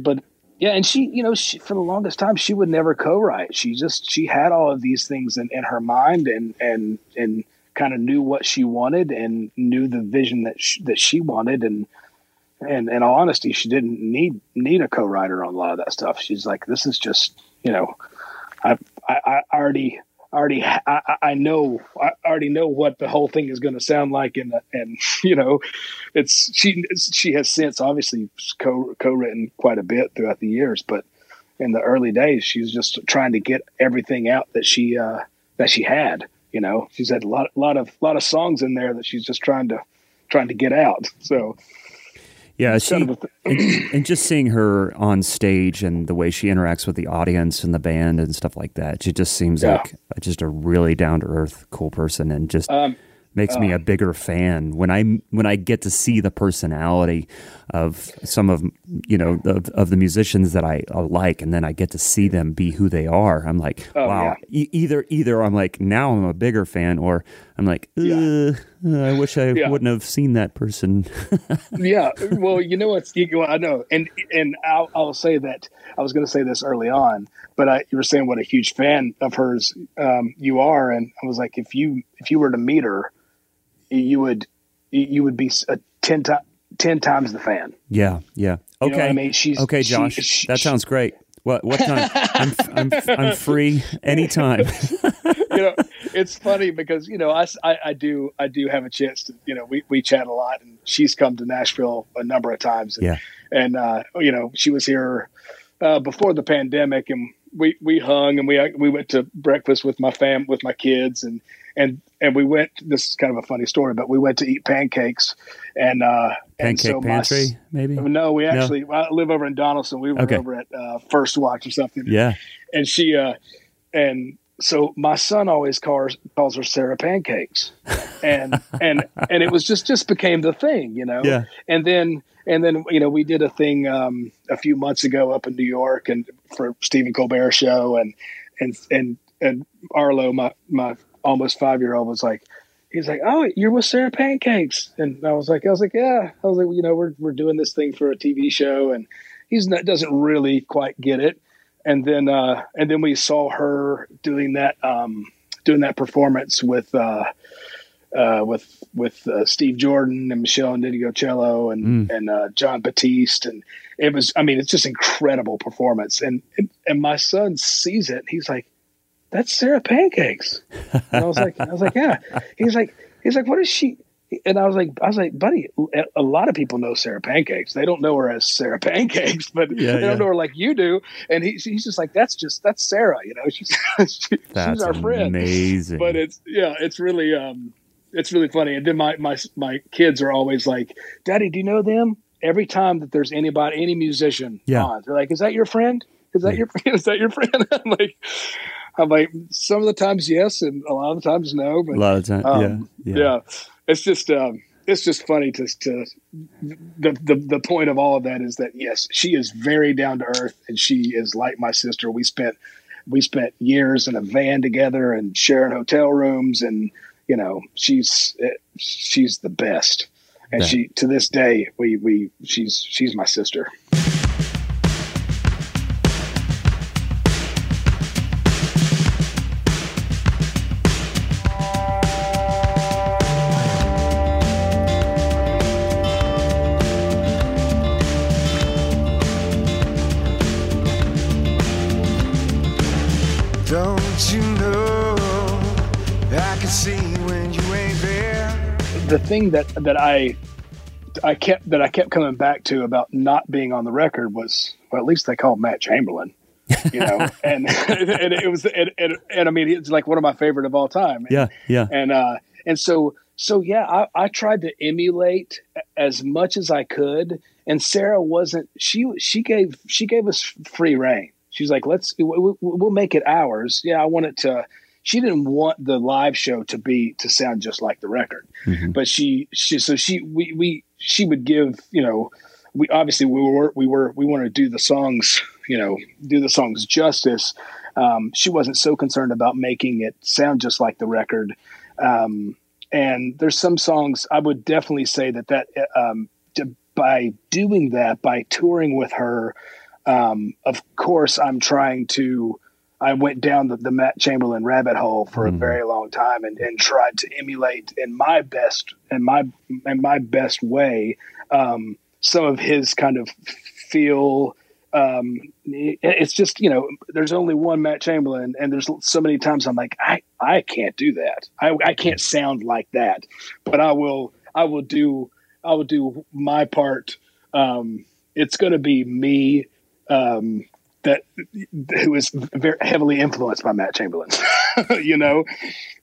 but yeah, and she, you know, she, for the longest time, she would never co-write. She just she had all of these things in, in her mind, and and and kind of knew what she wanted and knew the vision that she, that she wanted, and and in all honesty, she didn't need need a co-writer on a lot of that stuff. She's like, this is just, you know, I I, I already already I, I know I already know what the whole thing is going to sound like and and you know it's she she has since obviously co co-written quite a bit throughout the years but in the early days she's just trying to get everything out that she uh that she had you know? She's had a lot lot of lot of songs in there that she's just trying to trying to get out. So yeah, she and, and, just seeing her on stage and the way she interacts with the audience and the band and stuff like that, she just seems yeah. like just a really down to earth, cool person, and just um, makes uh, me a bigger fan when I when I get to see the personality of some of you know of, of the musicians that I, I, like, and then I get to see them be who they are. I'm like, oh, wow. Yeah. E- either either I'm like now I'm a bigger fan, or I'm like, yeah. I wish I yeah. wouldn't have seen that person. yeah, well, you know what's I know, and and I'll, I'll say that I was going to say this early on, but I, you were saying what a huge fan of hers um, you are, and I was like, if you if you were to meet her you would you would be a 10, to, 10 times the fan. Yeah, yeah. Okay. You know I mean, she's okay, Josh. She, she, that sounds great. What what time? I'm, I'm I'm free anytime. you know, it's funny because you know I, I, I do I do have a chance to you know we we chat a lot and she's come to Nashville a number of times. And, yeah. And uh, you know she was here uh, before the pandemic and we we hung and we we went to breakfast with my fam with my kids and and and we went. This is kind of a funny story, but we went to eat pancakes, and uh, pancake and so pantry, my, maybe. No, we actually no. I live over in Donelson. We were okay. over at uh, First Watch or something. Yeah, and she uh, and so my son always calls calls her Sara Pancakes, and and and it was just just became the thing, you know. Yeah. And then and then you know we did a thing um, a few months ago up in New York and for Stephen Colbert show. And and and and Arlo, my my almost five year old was like, he's like, "Oh, you're with Sara Pancakes," and I was like, I was like, "Yeah," I was like, you know, we're we're doing this thing for a TV show, and he's not doesn't really quite get it, and then uh, and then we saw her doing that um, doing that performance with. Uh, uh, with with uh, Steve Jordan and Meshell Ndegeocello and mm. and and uh, Jon Batiste and it was I mean it's just incredible performance and, and and my son sees it he's like that's Sara Pancakes. And I was like, I was like, yeah. He's like, he's like, what is she? And I was like, I was like, buddy, a lot of people know Sara Pancakes. They don't know her as Sara Pancakes, but yeah, they don't know her like you do. And he, he's just like, that's just that's Sara. You know, she's she, she's our friend. Amazing. But it's yeah, it's really um, it's really funny. And then my my my kids are always like, Daddy, do you know them? Every time that there's anybody, any musician yeah. on, they're like, Is that your friend? Is that yeah. your is that your friend? I'm like, I'm like, some of the times yes, and a lot of the times no. But a lot of times, um, yeah, yeah, yeah, It's just, um, it's just funny to, to the, the the point of all of that is that yes, she is very down to earth, and she is like my sister. We spent we spent years in a van together and sharing hotel rooms, and you know, she's she's the best. And yeah. she to this day, we we she's she's my sister. The thing that that I I kept that I kept coming back to about not being on the record was well, at least they called Matt Chamberlain, you know, and and it was and, and, and I mean it's like one of my favorite of all time. Yeah, yeah, and uh, and so so yeah, I, I tried to emulate as much as I could, and Sara wasn't. She she gave she gave us free reign. She's like, let's we'll make it ours. Yeah, I want it to she didn't want the live show to be to sound just like the record, mm-hmm. but she she so she we we she would give you know we obviously we were we were we wanted to do the songs you know do the songs justice. Um, she wasn't so concerned about making it sound just like the record. Um, and there's some songs I would definitely say that that um, to, by doing that by touring with her, um, of course I'm trying to I went down the, the Matt Chamberlain rabbit hole for mm. a very long time and, and tried to emulate in my best in my in my best way um, some of his kind of feel. Um, it's just you know, there's only one Matt Chamberlain, and there's so many times I'm like, I I can't do that. I I can't sound like that, but I will I will do I will do my part. Um, it's going to be me. Um, that who is very heavily influenced by Matt Chamberlain, you know,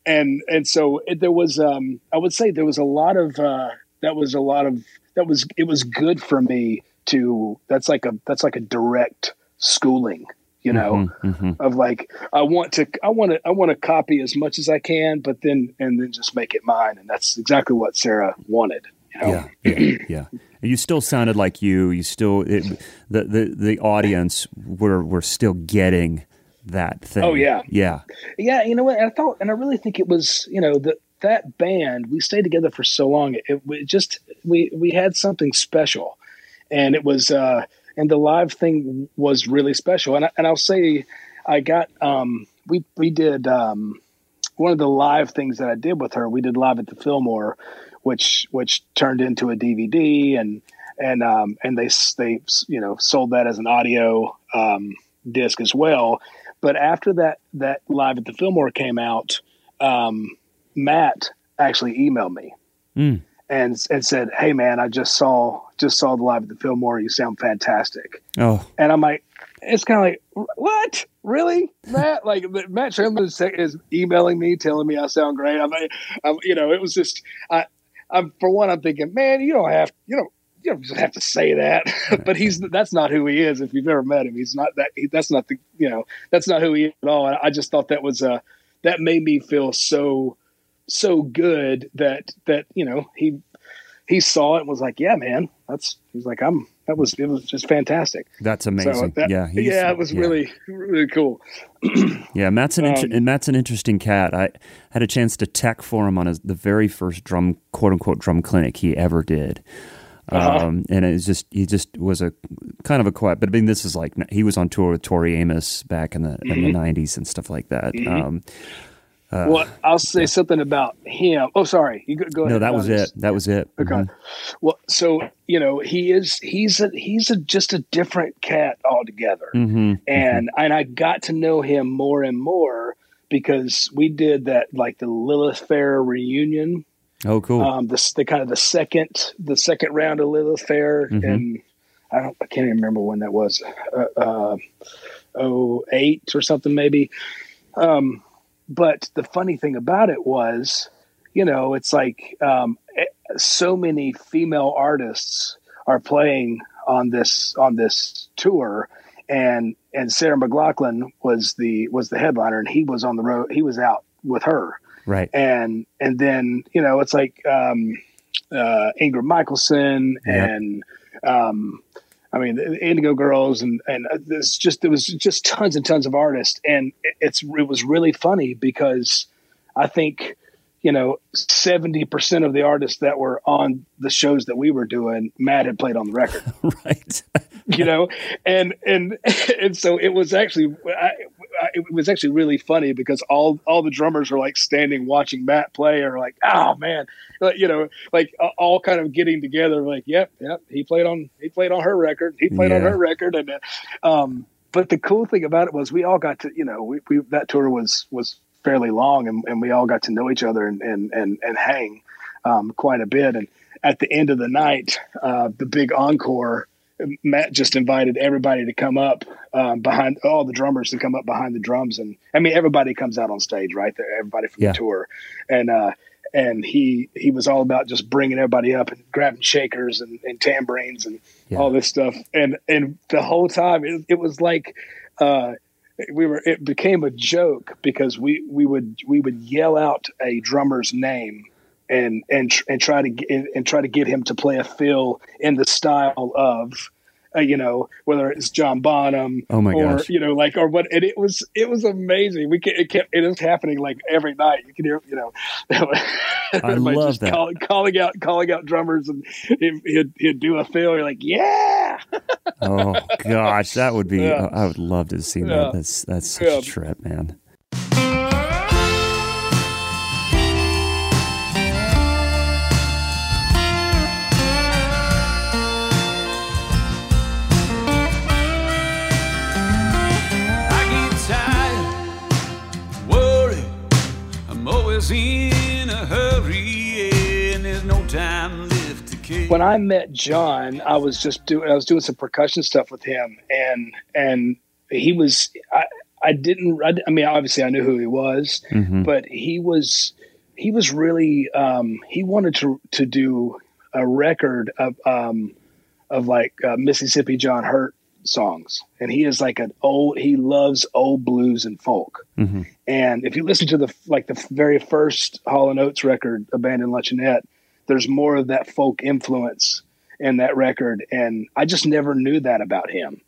and and so it, there was um, I would say there was a lot of uh, that was a lot of that was it was good for me to that's like a that's like a direct schooling you know mm-hmm, mm-hmm. of like i want to i want to i want to copy as much as i can but then and then just make it mine and that's exactly what sara wanted you know? yeah yeah, yeah you still sounded like you. You still it, the the the audience were were still getting that thing. Oh yeah, yeah, yeah. You know what? I thought, and I really think it was you know that that band. We stayed together for so long. It, it just we we had something special, and it was uh and the live thing was really special. And I, and I'll say, I got um we we did um one of the live things that I did with her. We did live at the Fillmore which which turned into a DVD and and um, and they they you know sold that as an audio um, disc as well. But after that that live at the Fillmore came out, um, Matt actually emailed me mm. and and said, "Hey man, I just saw just saw the live at the Fillmore. You sound fantastic." Oh, and I'm like, it's kind of like, what? Really, Matt? Like Matt Chamberlain is, is, emailing me, telling me I sound great. I'm, I'm, you know, it was just, I, I'm, for one, I'm thinking, man, you don't have, you don't, you don't just have to say that. but he's that's not who he is. If you've ever met him, he's not that. He, that's not the you know that's not who he is at all. And I just thought that was uh that made me feel so so good that that you know he he saw it and was like, yeah, man, that's he's like I'm that was it was just fantastic. That's amazing. So that, yeah, yeah, it was yeah. really really cool. yeah, Matt's an um, Matt's an interesting cat. I had a chance to tech for him on his, the very first drum quote unquote drum clinic he ever did. Uh-huh. Um, and it's just he just was a kind of a quiet. But I mean, this is like he was on tour with Tori Amos back in the mm-hmm. in the '90s mm-hmm. and stuff like that. Mm-hmm. Um, uh, well, I'll say yeah. something about him. Oh, sorry. You go, go ahead. No, that was it. That was it. Okay. Mm-hmm. Well, so you know, he is he's a he's a just a different cat altogether, mm-hmm. and mm-hmm. and I got to know him more and more because we did that like the Lilith Fair reunion. Oh, cool. Um, the, the kind of the second the second round of Lilith Fair, mm-hmm. and I don't I can't even remember when that was. Uh, uh, oh eight or something maybe. Um, but the funny thing about it was, you know, it's like um, eh, so many female artists are playing on this on this tour, and and Sarah McLachlan was the was the headliner, and he was on the road. He was out with her, right? And and then you know, it's like um, uh, Ingrid Michaelson yep. and um, I mean, the Indigo Girls, and and uh, there's just there was just tons and tons of artists, and it's it was really funny because I think you know seventy percent of the artists that were on the shows that we were doing, Matt had played on the record, right? you know, and and and so it was actually I, it was actually really funny because all all the drummers are like standing watching Matt play, or like, oh man, you know, like all kind of getting together, like, yep, yep, he played on he played on her record, he played yeah. on her record, and uh, um, but the cool thing about it was we all got to, you know, we, we that tour was was fairly long, and, and we all got to know each other and and and, and hang um, quite a bit, and at the end of the night, uh, the big encore Matt just invited everybody to come up um, behind all the drummers to come up behind the drums, and I mean everybody comes out on stage, right? There, everybody from yeah. the tour, and uh, and he he was all about just bringing everybody up and grabbing shakers and, and tambourines and yeah. all this stuff, and and the whole time it, it was like uh, we were it became a joke because we we would we would yell out a drummer's name and and and try to get, and try to get him to play a fill in the style of uh, you know whether it's John Bonham oh my or gosh. you know like or what and it was it was amazing we can, it kept it was happening like every night you can hear you know I love that call, calling out calling out drummers and he'd, he'd, he'd do a fill you're like yeah oh gosh that would be Yeah. I would love to see Yeah. that that's that's such Yeah. a trip man when I met John, I was just doing I was doing some percussion stuff with him, and and he was I I didn't I, I mean obviously I knew who he was, Mhm. but he was he was really um, he wanted to to do a record of um, of like uh, Mississippi John Hurt songs, and he is like an old he loves old blues and folk. Mhm. And if you listen to the like the very first Hall and Oates record, Abandoned Luncheonette, there's more of that folk influence in that record, and I just never knew that about him.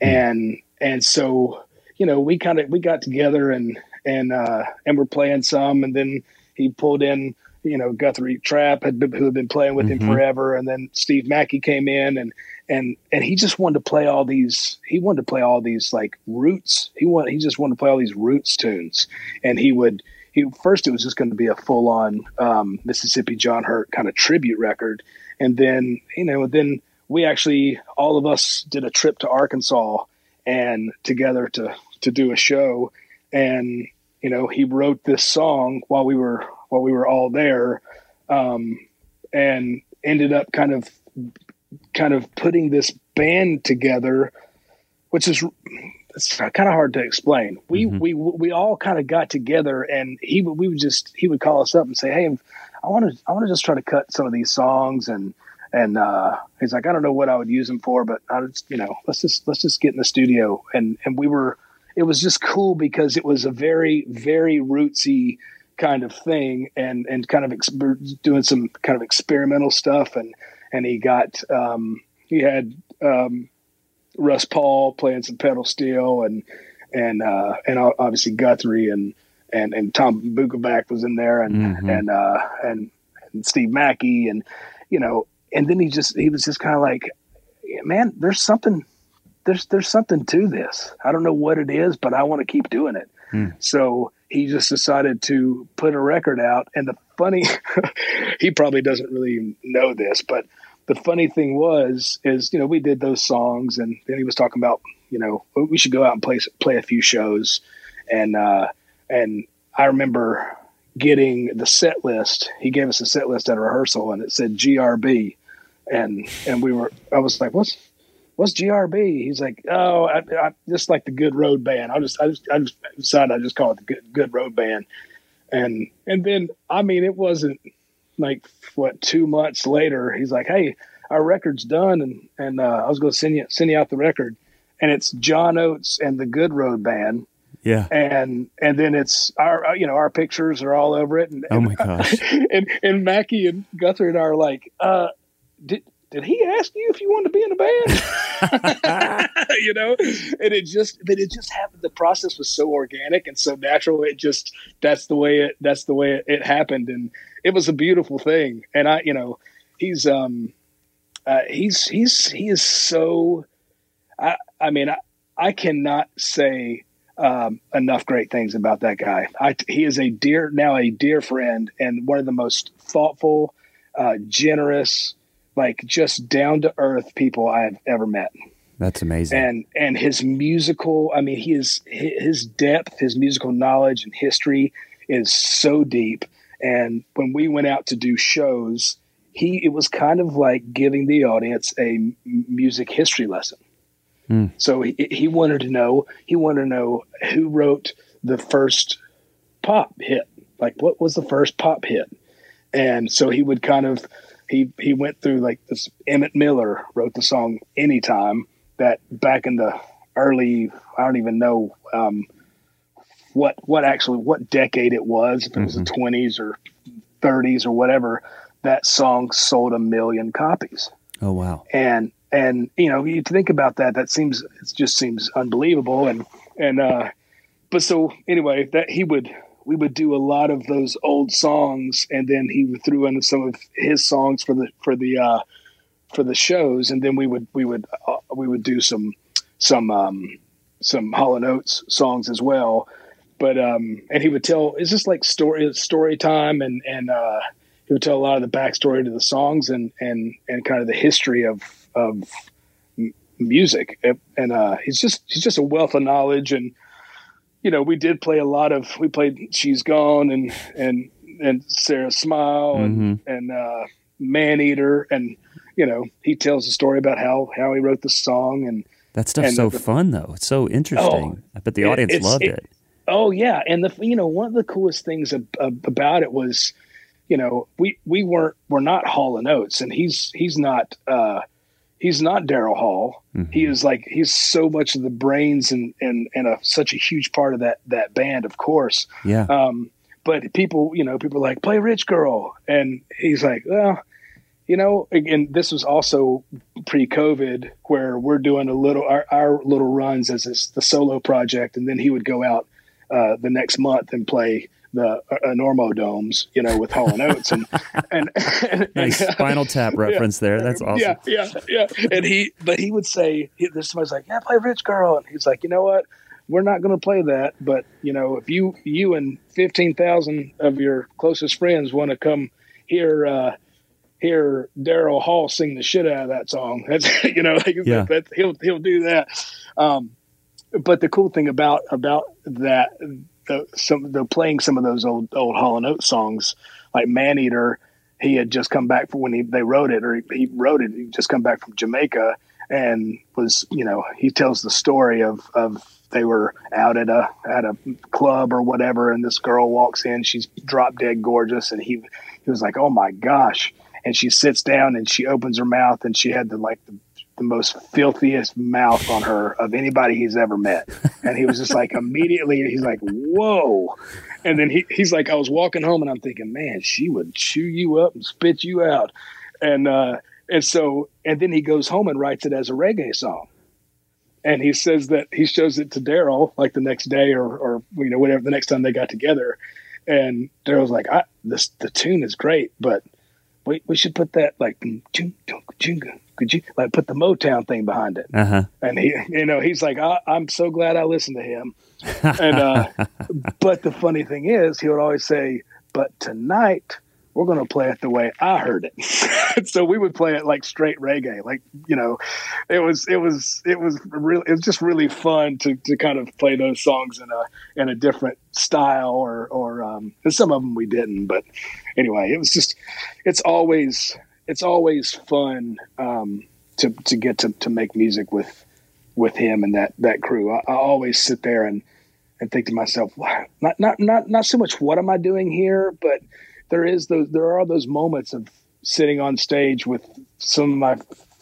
And and so you know we kind of we got together and and uh, and we're playing some, and then he pulled in you know Guthrie Trapp had been, who had been playing with Mhm. him forever, and then Steve Mackey came in and and and he just wanted to play all these he wanted to play all these like roots. He wanted he just wanted to play all these roots tunes. And he would he first it was just going to be a full on um, Mississippi John Hurt kind of tribute record. And then you know then we actually all of us did a trip to Arkansas and together to to do a show. And you know he wrote this song while we were while we were all there um, and ended up kind of kind of putting this band together, which is it's kind of hard to explain. We Mhm. we we all kind of got together, and he would we would just he would call us up and say, "Hey, I want to I want to just try to cut some of these songs," and and uh, he's like, "I don't know what I would use them for, but I just you know let's just let's just get in the studio." And and we were it was just cool because it was a very very rootsy kind of thing and and kind of ex- doing some kind of experimental stuff and and he got um, he had um, Russ Pahl playing some pedal steel and and uh, and obviously Guthrie and and and Tom Bukovac was in there and Mhm. and uh, and and Steve Mackey and you know and then he just he was just kind of like man there's something there's there's something to this I don't know what it is but I want to keep doing it Hmm. so he just decided to put a record out and the funny he probably doesn't really know this but the funny thing was is you know we did those songs and then he was talking about you know we should go out and play play a few shows. And uh and i remember getting the set list. He gave us a set list at a rehearsal and it said grb and and we were i was like what's what's grb he's like oh i, I just like the good road band. I just i just i just decided i just call it the good, good road band. And and then i mean it wasn't like what two months later he's like hey our record's done and and uh, i was going to send you send you out the record. And it's john oates and the good road band. Yeah. And and then it's our uh, you know our pictures are all over it. And oh my gosh. and and mackey and guthrie and I are like uh did did he ask you if you wanted to be in a band? You know? And it just but it just happened. The process was so organic and so natural. It just that's the way it that's the way it, it happened. And it was a beautiful thing. And i you know he's um uh, he's he's he is so i i mean i i cannot say um, enough great things about that guy. I, he is a dear, now a dear friend, and one of the most thoughtful, uh, generous, like just down to earth people I have ever met. that's amazing And and his musical, I mean, he is his depth, his musical knowledge and history is so deep. And when we went out to do shows, he it was kind of like giving the audience a music history lesson. Hmm. So he, he wanted to know he wanted to know who wrote the first pop hit. Like what was the first pop hit? And so he would kind of he he went through like this Emmett Miller wrote the song Anytime that back in the early. I don't even know um, what what actually what decade it was. If it was the Mm-hmm. twenties or thirties or whatever, that song sold a million copies. Oh wow. And and you know you think about that, that seems it just seems unbelievable. And and uh, but so anyway, that he would we would do a lot of those old songs, and then he threw in some of his songs for the for the uh, for the shows, and then we would we would uh, we would do some some um, some Hall and Oates songs as well. But um, and he would tell it's just like story story time, and and uh, he would tell a lot of the backstory to the songs and and and kind of the history of of music. And uh, he's just he's just a wealth of knowledge and you know, we did play a lot of. We played "She's Gone" and and and "Sara Smile" and and uh, "Man Eater," and you know, he tells a story about how how he wrote the song and That stuff's And so the- fun though. It's so interesting. I bet the audience loved it- it. Oh yeah, and the you know one of the coolest things ab- ab- about it was, you know, we we weren't we're not Hall and Oates, and he's he's not uh, he's not Daryl Hall. He is like he's so much of the brains and and and a, such a huge part of that that band, of course. Yeah. Um, but people, you know, people are like play Rich Girl, and he's like, well, you know, again, this was also pre-COVID, where we're doing a little our, our little runs as this, the solo project, and then he would go out uh, the next month and play the uh, Normo Domes, you know, with Hall and Oates, and and, and, nice and Spinal Tap reference there. That's awesome. yeah, yeah, yeah. And he, but he would say, he, there's somebody's like, yeah, play Rich Girl. And he's like, you know what? We're not going to play that. But, you know, if you, you and 15,000 of your closest friends want to come hear, uh, hear Daryl Hall sing the shit out of that song, that's, you know, like, Yeah. that, he'll, he'll do that. Um, but the cool thing about, about that, the, some, the playing some of those old, old Hall and Oates songs, like Man Eater, he had just come back from when he, they wrote it or he, he wrote it. He just come back from Jamaica and was, you know, he tells the story of, of they were out at a, at a club or whatever. And this girl walks in, she's drop dead gorgeous. And he, he was like, Oh my gosh. And she sits down and she opens her mouth and she had the, like the, the most filthiest mouth on her of anybody he's ever met. And he was just like immediately, he's like, whoa. And then he, he's like, I was walking home and I'm thinking, man, she would chew you up and spit you out. And, uh, and so, and then he goes home and writes it as a reggae song. And he says that he shows it to Daryl like the next day or, or, you know, whatever, the next time they got together. And Daryl's like, I, this, the tune is great, but we, we should put that like, could you like put the Motown thing behind it? Uh huh. and he you know he's like I, i'm so glad i listened to him and uh but the funny thing is he would always say but tonight we're going to play it the way i heard it so we would play it like straight reggae like you know it was it was it was really it was just really fun to to kind of play those songs in a in a different style or or um and some of them we didn't but anyway it was just it's always it's always fun um to to get to to make music with with him and that that crew. I, I always sit there and and think to myself, wow, not not not not so much what am I doing here, but there is those there are those moments of sitting on stage with some of my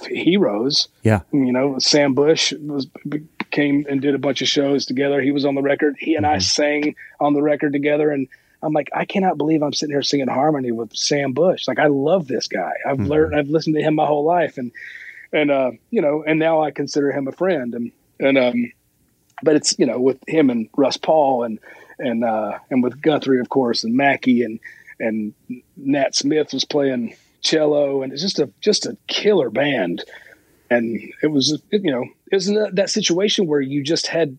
heroes. Yeah. You know, Sam Bush was came and did a bunch of shows together. He was on the record. He and I sang on the record together and I'm like, I cannot believe I'm sitting here singing harmony with Sam Bush. Like, I love this guy. I've learned, I've listened to him my whole life, and and uh, you know, and now I consider him a friend. And and um, but it's you know with him and Russ Pahl and and uh, and with Guthrie, of course, and Mackey and and Nat Smith was playing cello, and it's just a just a killer band. And it was you know isn't that, that situation where you just had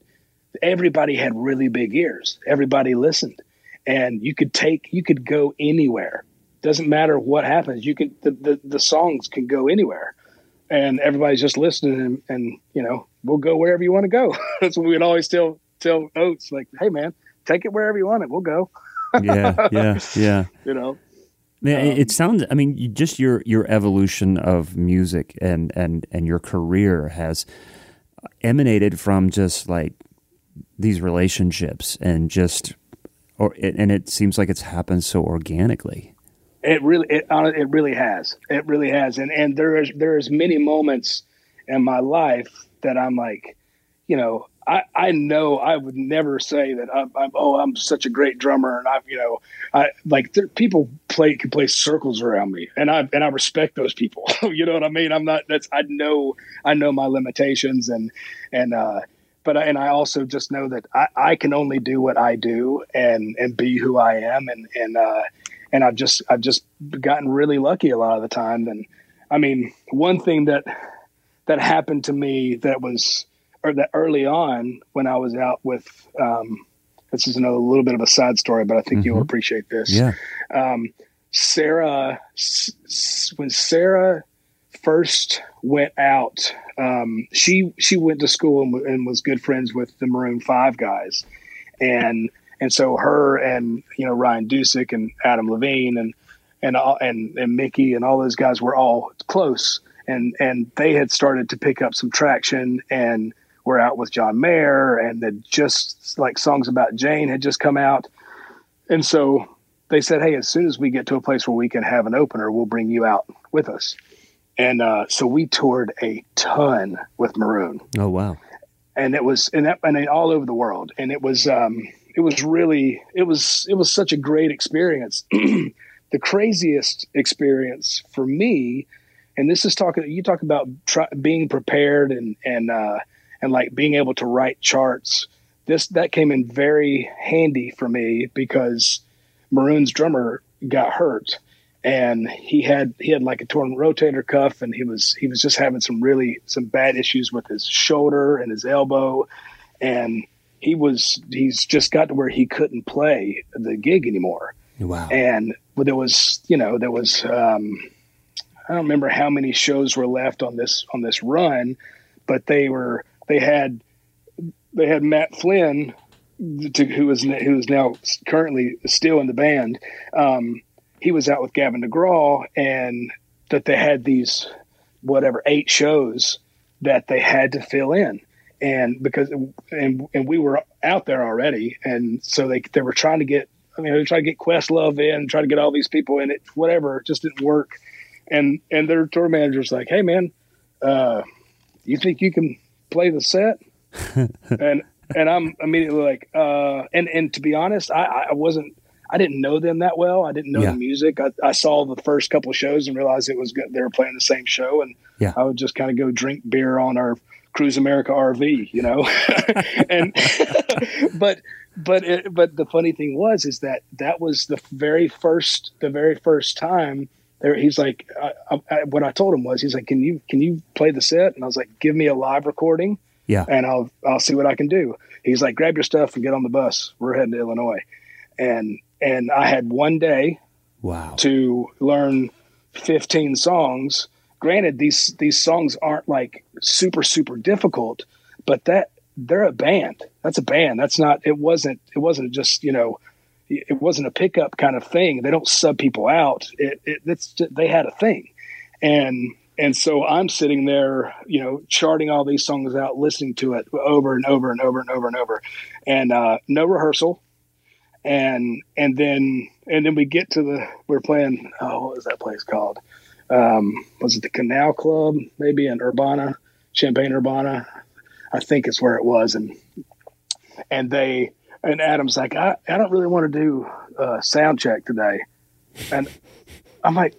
everybody had really big ears. Everybody listened, and you could take you could go anywhere. Doesn't matter what happens. You can the the, the songs can go anywhere and everybody's just listening and, and you know we'll go wherever you want to go that's what we'd always tell tell oates like hey man take it wherever you want it we'll go Yeah. Yeah. Yeah. you know Yeah, it- Um, it sounds. I mean, you, just your your evolution of music and and and your career has emanated from just like these relationships and just, or and it seems like it's happened so organically. it really it, hon- it really has. It really has. And and there is there is many moments in my life that i'm like you you know, I, I know I would never say that I'm, I'm, oh I'm such a great drummer and I've you know I like there, people play can play circles around me and I and I respect those people. You know what I mean? I'm not that's I know I know my limitations and and uh but I, and I also just know that I, I can only do what I do and and be who I am and and uh and I've just I've just gotten really lucky a lot of the time and I mean one thing that that happened to me that was or that early on when I was out with, um, this is another little bit of a side story, but I think mm-hmm. you'll appreciate this. Yeah. Um, Sara, when Sara first went out, um, she she went to school and, and, was good friends with the Maroon Five guys, and and so her and you know Ryan Dusick and Adam Levine and and and and Mickey and all those guys were all close, and and they had started to pick up some traction and were out with John Mayer and then just like songs about Jane had just come out. And so they said, Hey, as soon as we get to a place where we can have an opener, we'll bring you out with us. And uh, so we toured a ton with Maroon. Oh, wow. And it was, and that, and all over the world. And it was, um, it was really, it was, it was such a great experience. the craziest experience for me, and this is talking, you talk about try, being prepared and, and, uh, and like being able to write charts. This that came in very handy for me because Maroon's drummer got hurt and he had he had like a torn rotator cuff and he was he was just having some really some bad issues with his shoulder and his elbow and he was he's just got to where he couldn't play the gig anymore wow and there was you know there was um i don't remember how many shows were left on this on this run but they were they had they had Matt Flynn, to, who is who is now currently still in the band. Um, he was out with Gavin DeGraw, and that they had these whatever eight shows that they had to fill in, and because and and we were out there already, and so they they were trying to get. I mean, they tried to get Questlove in, try to get all these people in it, whatever. It just didn't work. And and their tour manager's like, "Hey, man, uh, you think you can play the set? and and I'm immediately like, uh, and and to be honest, I, I wasn't. I didn't know them that well. I didn't know yeah. the music. I, I, saw the first couple of shows and realized it was good. They were playing the same show, and yeah. I would just kind of go drink beer on our Cruise America RV, you know. and but but it, but the funny thing was is that that was the very first the very first time there. He's like, I, I, what I told him was, he's like, can you can you play the set? And I was like, give me a live recording yeah. And I'll I'll see what I can do. He's like, grab your stuff and get on the bus. We're heading to Illinois. And and I had one day wow to learn 15 songs. Granted, these these songs aren't like super, super difficult, but that they're a band. That's a band. That's not it wasn't it wasn't just, you know, it wasn't a pickup kind of thing. They don't sub people out. It, it it's just, they had a thing. And and so I'm sitting there, you know, charting all these songs out, listening to it over and over and over and over and over, and uh, no rehearsal, and and then and then we get to the we're playing. Oh, what was that place called? Um, was it the Canopy Club? Maybe in Urbana, Champaign Urbana, I think it's where it was, and and they and Adam's like, I, I don't really want to do a sound check today, and I'm like,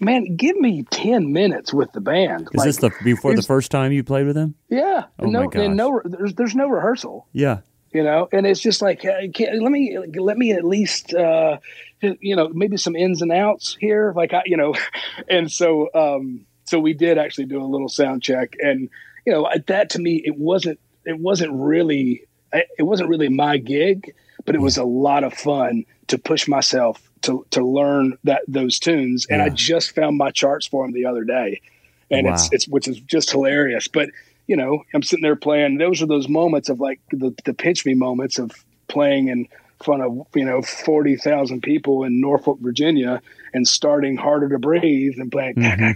man, give me 10 minutes with the band. Is like, this the before the first time you played with them? Yeah. Oh no, my gosh. no, there's, there's no rehearsal. Yeah. You know, and it's just like, let me, let me at least, uh, you know, maybe some ins and outs here. Like, I, you know, and so, um, so we did actually do a little sound check and, you know, that to me, it wasn't, it wasn't really, it wasn't really my gig, but it was a lot of fun to push myself to to learn that those tunes. And yeah. I just found my charts for them the other day, and wow. it's it's which is just hilarious. But you know, I'm sitting there playing. Those are those moments of like the the pinch me moments of playing in front of you know forty thousand people in Norfolk, Virginia, and starting harder to breathe and playing mm-hmm.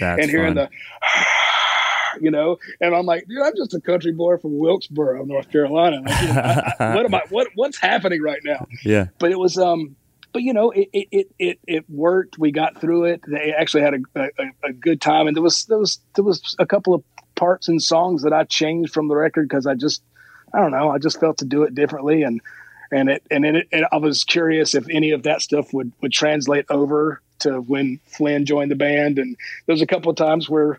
and hearing fun. the you know, and I'm like, dude, I'm just a country boy from Wilkesboro, North Carolina. Like, you know, I, I, what am I? What what's happening right now? Yeah. But it was, um, but you know, it it it it worked. We got through it. They actually had a, a, a good time, and there was there was there was a couple of parts and songs that I changed from the record because I just I don't know I just felt to do it differently. And and it and it, it, I was curious if any of that stuff would would translate over to when Flynn joined the band. And there was a couple of times where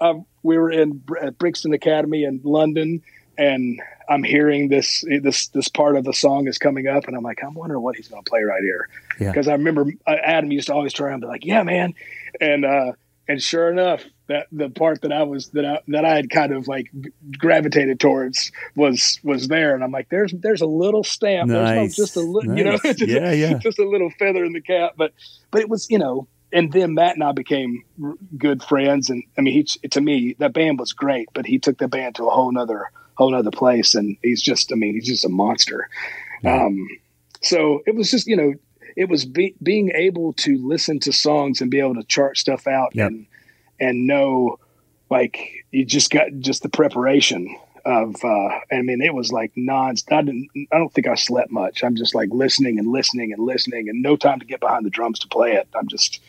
uh, we were in at Brixton Academy in London and I'm hearing this this this part of the song is coming up, and I'm like, I'm wondering what he's going to play right here, because yeah. I remember uh, Adam used to always try and be like, yeah, man, and uh, and sure enough, that the part that I was that I that I had kind of like gravitated towards was was there, and I'm like, there's there's a little stamp, nice. there's just a little, nice. you know, just, yeah, yeah, just a little feather in the cap, but but it was you know and then Matt and I became good friends. And I mean, he to me that band was great, but he took the band to a whole nother whole nother place. And he's just, I mean, he's just a monster. Yeah. Um, so it was just, you know, it was be, being able to listen to songs and be able to chart stuff out yep. and, and know, like, you just got just the preparation of, uh, I mean, it was like non, I didn't, I don't think I slept much. I'm just like listening and listening and listening and no time to get behind the drums to play it. I'm just,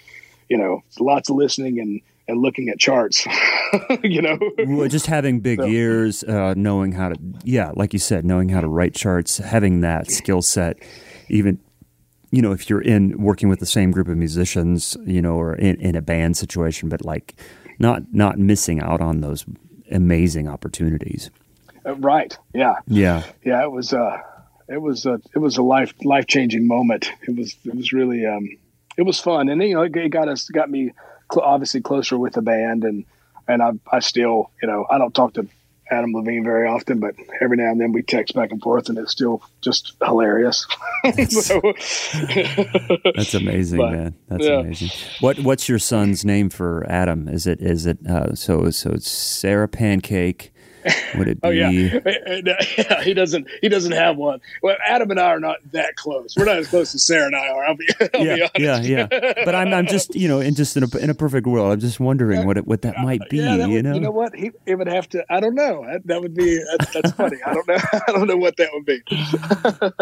you know, lots of listening and, and looking at charts, you know. well, just having big so. ears, uh, knowing how to, yeah, like you said, knowing how to write charts, having that skill set, even, you know, if you're in working with the same group of musicians, you know, or in, in a band situation, but like not not missing out on those amazing opportunities. Uh, right. Yeah. Yeah. Yeah. It was. Uh, it was a it was a life life changing moment. It was it was really um, it was fun, and you know it got us got me cl- obviously closer with the band, and and I I still you know I don't talk to Adam Levine very often, but every now and then we text back and forth, and it's still just hilarious. That's, so, that's amazing, but, man. That's yeah. amazing. What What's your son's name for Adam? Is it is it uh, so so it's Sara Pancake? Would it be? oh yeah. yeah, he doesn't. He doesn't have one. Well, Adam and I are not that close. We're not as close as Sara and I are. I'll be. I'll yeah, be yeah, yeah. But I'm, I'm just, you know, in just in a, in a perfect world, I'm just wondering what it, what that might be. Yeah, that you would, know, you know what? He it would have to. I don't know. That, that would be. That's, that's funny. I don't know. I don't know what that would be.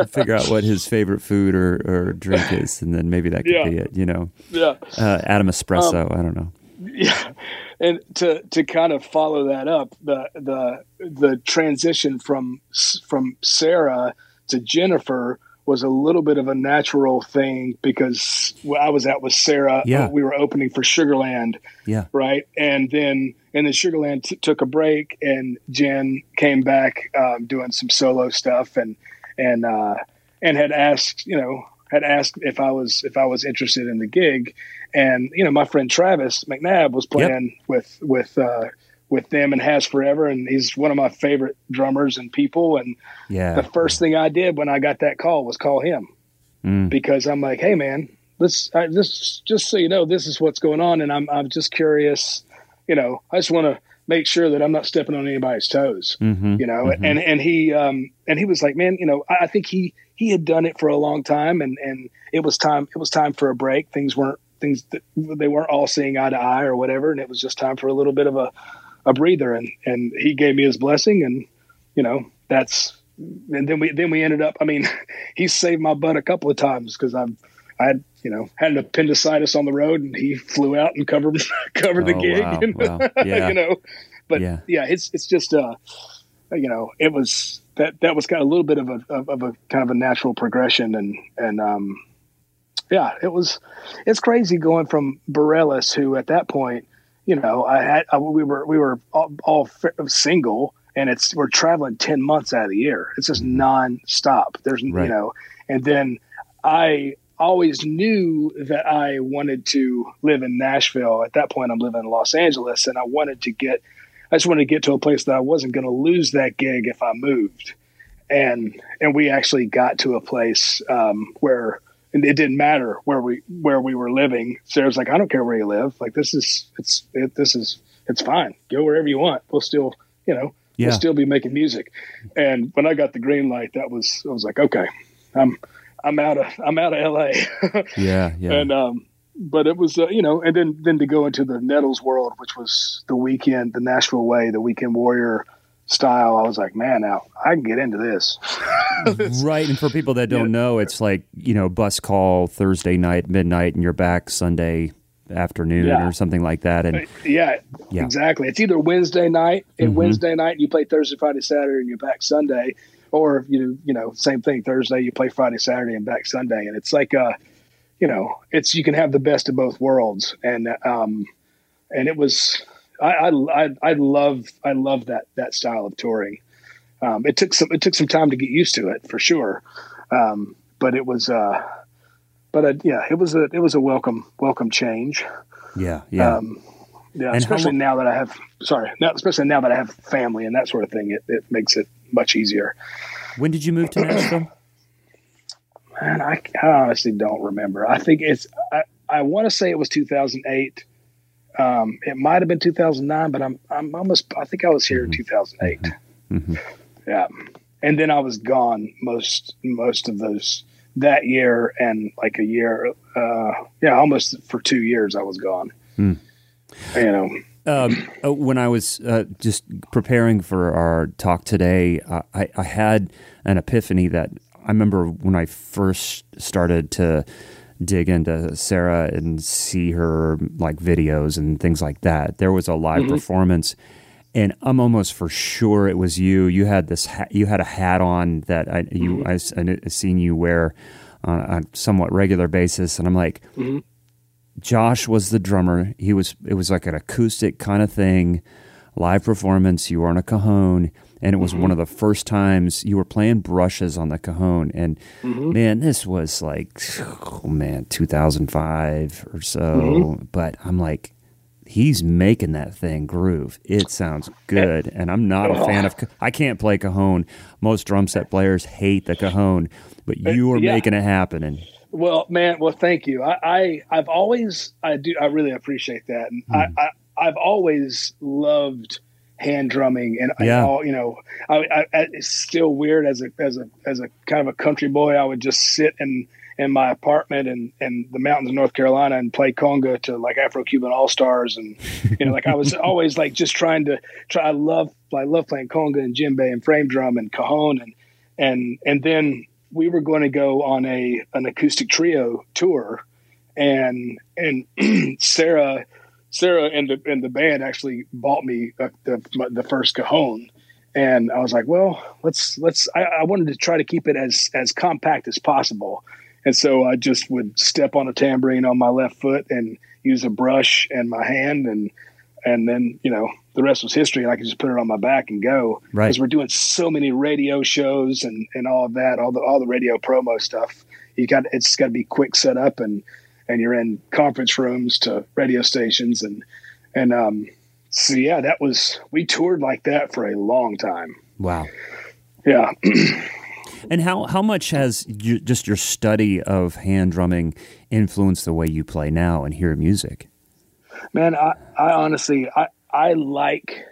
figure out what his favorite food or, or drink is, and then maybe that could yeah. be it. You know. Yeah. Uh, Adam Espresso. Um, I don't know. Yeah and to to kind of follow that up, the the the transition from from Sara to Jennifer was a little bit of a natural thing because I was out with Sara. Yeah. we were opening for Sugarland. Yeah. Right. And then, and then Sugarland t- took a break and Jen came back, um, doing some solo stuff and, and, uh, and had asked, you know, had asked if I was, if I was interested in the gig. And you know, my friend Travis McNabb was playing yep. with with uh, with them and has forever, and he's one of my favorite drummers and people. And yeah, the first thing I did when I got that call was call him mm. because I'm like, hey man, let's I, this just so you know, this is what's going on, and I'm I'm just curious. You know, I just want to make sure that I'm not stepping on anybody's toes. Mm-hmm, you know, mm-hmm. and and he um and he was like, man, you know, I, I think he he had done it for a long time, and and it was time it was time for a break. Things weren't things that they weren't all seeing eye to eye or whatever, and it was just time for a little bit of a, a breather. And and he gave me his blessing, and you know that's. And then we then we ended up. I mean, he saved my butt a couple of times because I'm I had you know had an appendicitis on the road, and he flew out and covered covered the oh, gig. Wow, wow. Yeah. you know, but yeah. yeah, it's it's just uh, you know, it was that that was kind of a little bit of a of, of a kind of a natural progression, and and um, yeah, it was. It's crazy going from Bareilles, who at that point, you know, I had I, we were we were all, all single, and it's we're traveling ten months out of the year. It's just nonstop. There's right. you know, and then I always knew that I wanted to live in Nashville. At that point, I'm living in Los Angeles, and I wanted to get. I just wanted to get to a place that I wasn't going to lose that gig if I moved, and and we actually got to a place um, where and it didn't matter where we where we were living. Sara's like, I don't care where you live. Like this is it's it, this is it's fine. Go wherever you want. We'll still you know yeah. we'll still be making music. And when I got the green light, that was I was like, okay, I'm I'm out of I'm out of L.A. yeah, yeah. And um, but it was uh, you know, and then then to go into the Nettles world, which was the weekend, the Nashville way, the Weekend Warrior style, I was like, man, now I can get into this. right. And for people that don't yeah. know, it's like, you know, bus call Thursday night, midnight, and you're back Sunday afternoon yeah. or something like that. And uh, yeah, yeah, exactly. It's either Wednesday night and mm-hmm. Wednesday night you play Thursday, Friday, Saturday, and you're back Sunday, or you you know same thing Thursday you play Friday, Saturday, and back Sunday, and it's like uh, you know, it's you can have the best of both worlds, and um, and it was I I I love I love that that style of touring. Um, it took some it took some time to get used to it for sure, um, but it was uh, but uh, yeah, it was a it was a welcome welcome change. Yeah, yeah, um, yeah. And especially now that I have sorry, now, especially now that I have family and that sort of thing, it, it makes it much easier. When did you move to Nashville? Man, I, I, honestly don't remember. I think it's I, I want to say it was 2008. Um, it might have been 2009, but I'm I'm almost I think I was here mm-hmm. in 2008. Mm-hmm. Yeah, and then I was gone most most of those that year and like a year. Uh, yeah, almost for two years I was gone. Mm. You know. Um, uh, when I was uh, just preparing for our talk today, uh, I, I, had an epiphany that I remember when I first started to dig into Sara and see her like videos and things like that. There was a live mm-hmm. performance, and I'm almost for sure it was you. You had this, ha- you had a hat on that I you mm-hmm. I, I seen you wear on a somewhat regular basis, and I'm like. Mm-hmm. Josh was the drummer. He was. It was like an acoustic kind of thing, live performance. You were on a cajon and it was mm-hmm. one of the first times you were playing brushes on the cajon and mm-hmm. man this was like oh man 2005 or so mm-hmm. but i'm like he's making that thing groove it sounds good and i'm not a fan of i can't play cajon most drum set players hate the cajon but you are yeah. making it happen and well man well thank you i, I have always i do i really appreciate that and I, hmm. I i've always loved hand drumming and, yeah. all you know I, I, it's still weird as a as a as a kind of a country boy i would just sit in in my apartment in in the mountains of north carolina and play conga to like afro-cuban all-stars and you know like i was always like just trying to try i love i love playing conga and djembe and frame drum and cajon and and and then we were going to go on a an acoustic trio tour and and sara Sara and the and the band actually bought me the the first cajon, and I was like, well, let's let's. I, I, wanted to try to keep it as as compact as possible, and so I just would step on a tambourine on my left foot and use a brush and my hand, and and then you know the rest was history. And I could just put it on my back and go. Right. Because we're doing so many radio shows and and all of that, all the all the radio promo stuff. You got it's got to be quick setup and and you're in conference rooms to radio stations and and um, so yeah, that was we toured like that for a long time. Wow. Yeah. and how how much has you, just your study of hand drumming influenced the way you play now and hear music? Man, I, I honestly I I like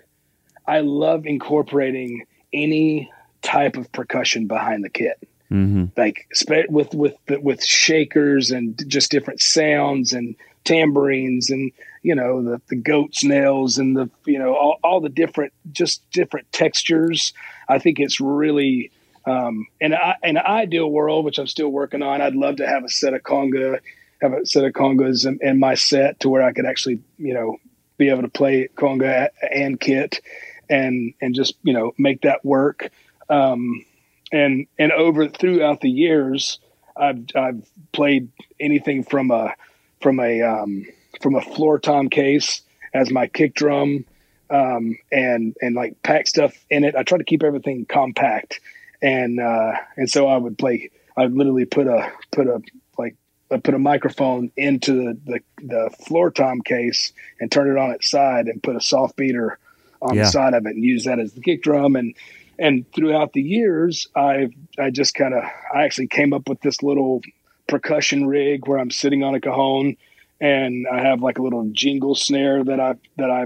I love incorporating any type of percussion behind the kit. Mm-hmm. Like with with with shakers and just different sounds and tambourines and you know the the goat's nails and the you know all, all the different just different textures. I think it's really um, in, a, in an ideal world, which I'm still working on. I'd love to have a set of conga, have a set of congas in, in my set to where I could actually you know be able to play conga and kit and and just you know make that work. Um, and and over throughout the years, I've I've played anything from a from a um, from a floor tom case as my kick drum, um, and and like pack stuff in it. I try to keep everything compact, and uh, and so I would play. I would literally put a put a I put a microphone into the, the, the floor tom case and turn it on its side and put a soft beater on yeah. the side of it and use that as the kick drum and and throughout the years, I've I just kind of I actually came up with this little percussion rig where I'm sitting on a cajon and I have like a little jingle snare that I that I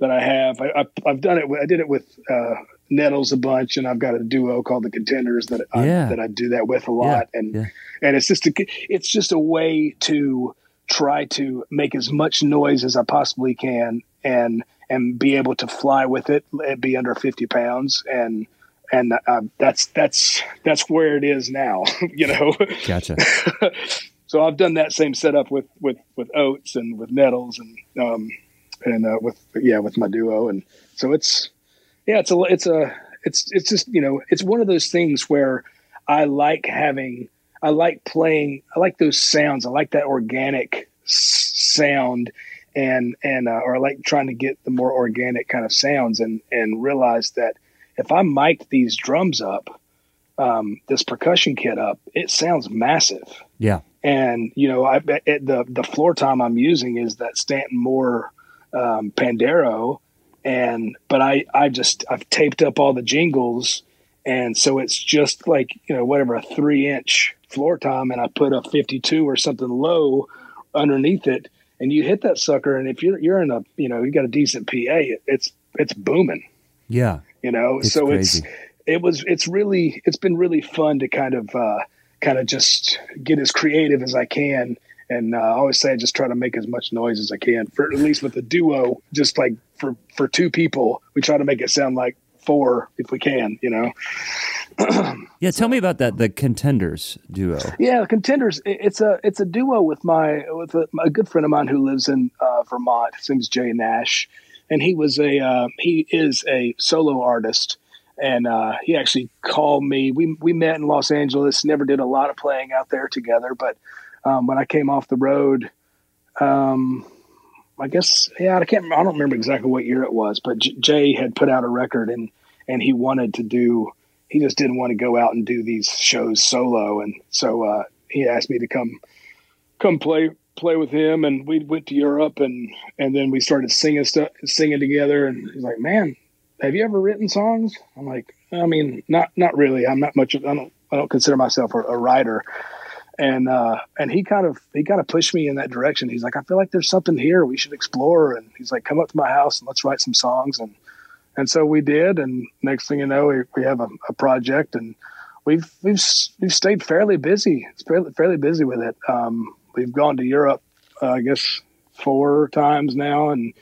that I have. I, have done it. I did it with uh, Nettles a bunch, and I've got a duo called the Contenders that I, yeah. that I do that with a lot. Yeah. And yeah. and it's just a it's just a way to try to make as much noise as I possibly can and and be able to fly with it, and be under 50 pounds. And, and uh, that's, that's, that's where it is now, you know? Gotcha. so I've done that same setup with with with Oates and with Nettles and um, and uh, with yeah with my duo and so it's yeah it's a it's a it's it's just you know it's one of those things where I like having I like playing I like those sounds I like that organic s- sound and and uh, or I like trying to get the more organic kind of sounds and and realize that if I mic these drums up um, this percussion kit up it sounds massive Yeah. and you know, I it, the the floor tom I'm using is that Stanton Moore um, Pandero, and but I I just I've taped up all the jingles, and so it's just like you know whatever a three inch floor tom, and I put a 52 or something low underneath it, and you hit that sucker, and if you're you're in a you know you got a decent PA, it, it's it's booming, Yeah. you know, It's so crazy. it's it was it's really it's been really fun to kind of uh, kind of just get as creative as I can. And uh, I always say I just try to make as much noise as I can. For at least with the duo, just like for for two people, we try to make it sound like four if we can. You know. Yeah. Tell me about that. The contenders duo. Yeah, the contenders. It's a it's a duo with my with a, a good friend of mine who lives in uh, Vermont. His name's Jay Nash, and he was a uh, he is a solo artist, and uh, he actually called me. We we met in Los Angeles. Never did a lot of playing out there together, but um, when I came off the road, um, I guess yeah, I can't. I don't remember exactly what year it was, but J- Jay had put out a record, and and he wanted to do. He just didn't want to go out and do these shows solo, and so uh, he asked me to come come play play with him, and we went to Europe, and and then we started singing stuff, singing together, and he's like, "Man, have you ever written songs?" I'm like, "I mean, not not really. I'm not much. Of, I don't I don't consider myself a, a writer." And uh, and he kind of he kind of pushed me in that direction. He's like, "I feel like there's something here we should explore." And he's like, "Come up to my house and let's write some songs." And and so we did. And next thing you know, we, we have a, a project, and we've we've we've stayed fairly busy. It's fairly fairly busy with it. Um, we've gone to Europe, uh, I guess, four times now, and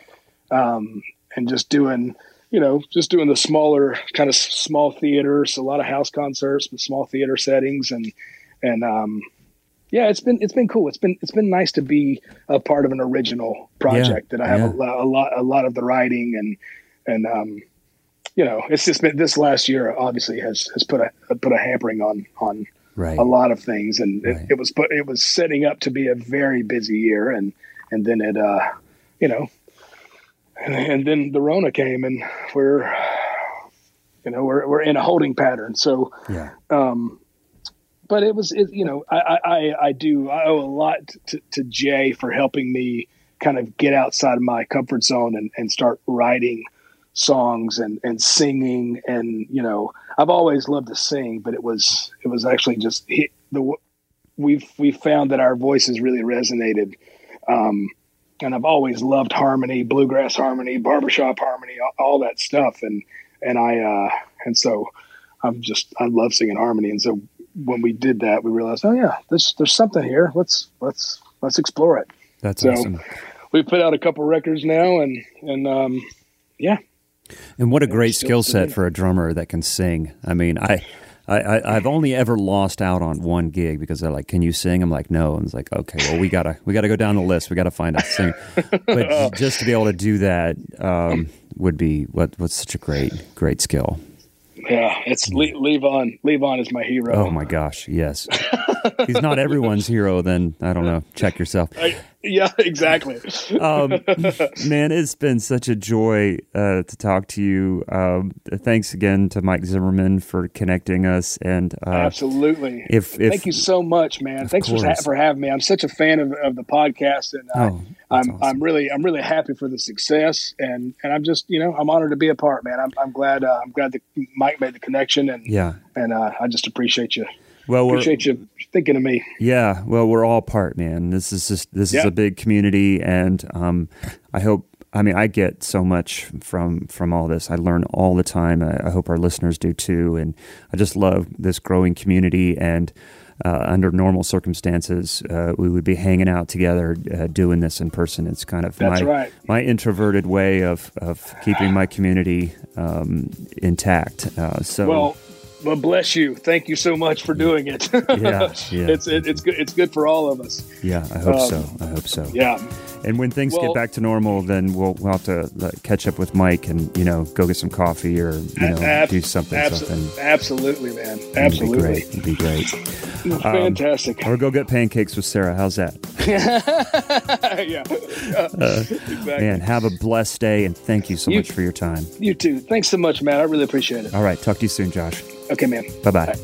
um, and just doing you know just doing the smaller kind of small theaters, a lot of house concerts, but small theater settings, and and um, yeah, it's been it's been cool. It's been it's been nice to be a part of an original project that I have yeah. a, a lot a lot of the writing and and um, you know it's just been this last year obviously has has put a put a hampering on on Right. a lot of things and Right. it, it was put it was setting up to be a very busy year and and then it uh you know and, and then the Rona came and we're you know we're we're in a holding pattern so Yeah. um, but it was, it, you know, I, I, I- do, I owe a lot to, to Jay for helping me kind of get outside of my comfort zone and, and start writing songs and, and singing. And, you know, I've always loved to sing, but it was, it was actually just hit the, we've, we've found that our voices really resonated. Um, and I've always loved harmony, bluegrass harmony, barbershop harmony, all, all that stuff. And, and I, uh, and so I'm just, I love singing harmony. And so when we did that, we realized, oh yeah, there's, there's something here. Let's, let's, let's explore it. That's So- awesome. We put out a couple records now and, and, um, yeah, And what a great skill set for a drummer that can sing. I mean, I, I, I've only ever lost out on one gig because they're like, "Can you sing?" I'm like, "No." And it's like, "Okay, well, we gotta we gotta go down the list. We gotta find a singer." but just to be able to do that um, would be what what's such a great great skill. Yeah, it's hmm. Le- Levon. Levon is my hero. Oh my gosh, yes. He's not everyone's hero. Then I don't know. Check yourself. I- yeah, exactly. um, man, it's been such a joy uh, to talk to you. Um, thanks again to Mike Zimmerman for connecting us. And uh, Absolutely. if if Thank you so much, man. Thanks for, ha- for having me. I'm such a fan of, of the podcast, and uh, Oh, I'm awesome. I'm really I'm really happy for the success, and and I'm just you know I'm honored to be a part, man. I'm I'm glad uh, I'm glad that Mike made the connection, and yeah, and uh, I just appreciate you well, we're appreciate you thinking of me. yeah, well, we're all part, man. This is just this is a big community, and um, I hope. I mean, I get so much from from all this. I learn all the time. I, I hope our listeners do too. And I just love this growing community. And uh, under normal circumstances, uh, we would be hanging out together, uh, doing this in person. It's kind of That's my right. my introverted way of of keeping my community um, intact. Uh, so Well, Well, bless you. Thank you so much for doing it. yeah, yeah. It's it, it's good. It's good for all of us. Yeah, I hope um, so. I hope so. Yeah. And when things well, get back to normal, then we'll we'll have to uh, catch up with Mike and you know go get some coffee or you know ab- do something. Ab- something. Absolutely, man. Absolutely. It'd be great. It'd be great. Fantastic. Um, or go get pancakes with Sara. How's that? yeah. Uh, exactly. Man, have a blessed day and thank you so you, much for your time. You too. Thanks so much, man. I really appreciate it. All right. Talk to you soon, Josh. Okay, man. Bye bye.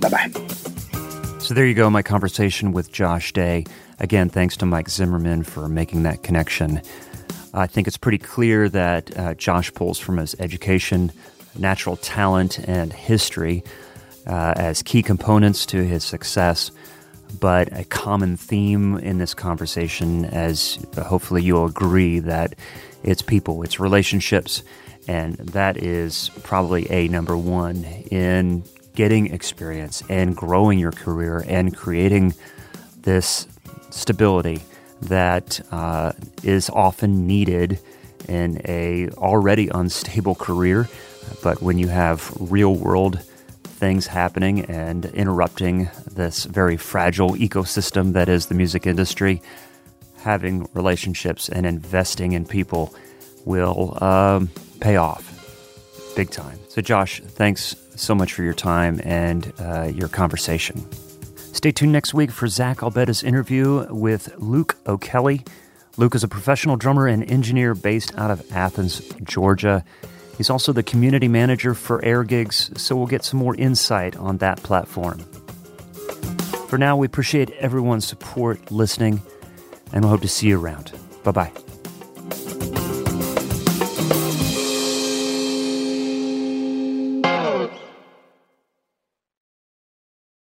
Bye bye. So there you go, my conversation with Josh Day. Again, thanks to Mike Zimmerman for making that connection. I think it's pretty clear that uh, Josh pulls from his education, natural talent, and history uh, as key components to his success. But a common theme in this conversation, as hopefully you'll agree, that it's people, it's relationships, and that is probably a number one in getting experience and growing your career and creating this stability that uh, is often needed in a already unstable career. But when you have real world things happening and interrupting this very fragile ecosystem that is the music industry, having relationships and investing in people will um, pay off big time. So, Josh, thanks so much for your time and uh, your conversation. Stay tuned next week for Zach Albetta's interview with Luke O'Kelly. Luke is a professional drummer and engineer based out of Athens, Georgia. He's also the community manager for AirGigs, so we'll get some more insight on that platform. For now, we appreciate everyone's support, listening, and we hope to see you around. Bye bye.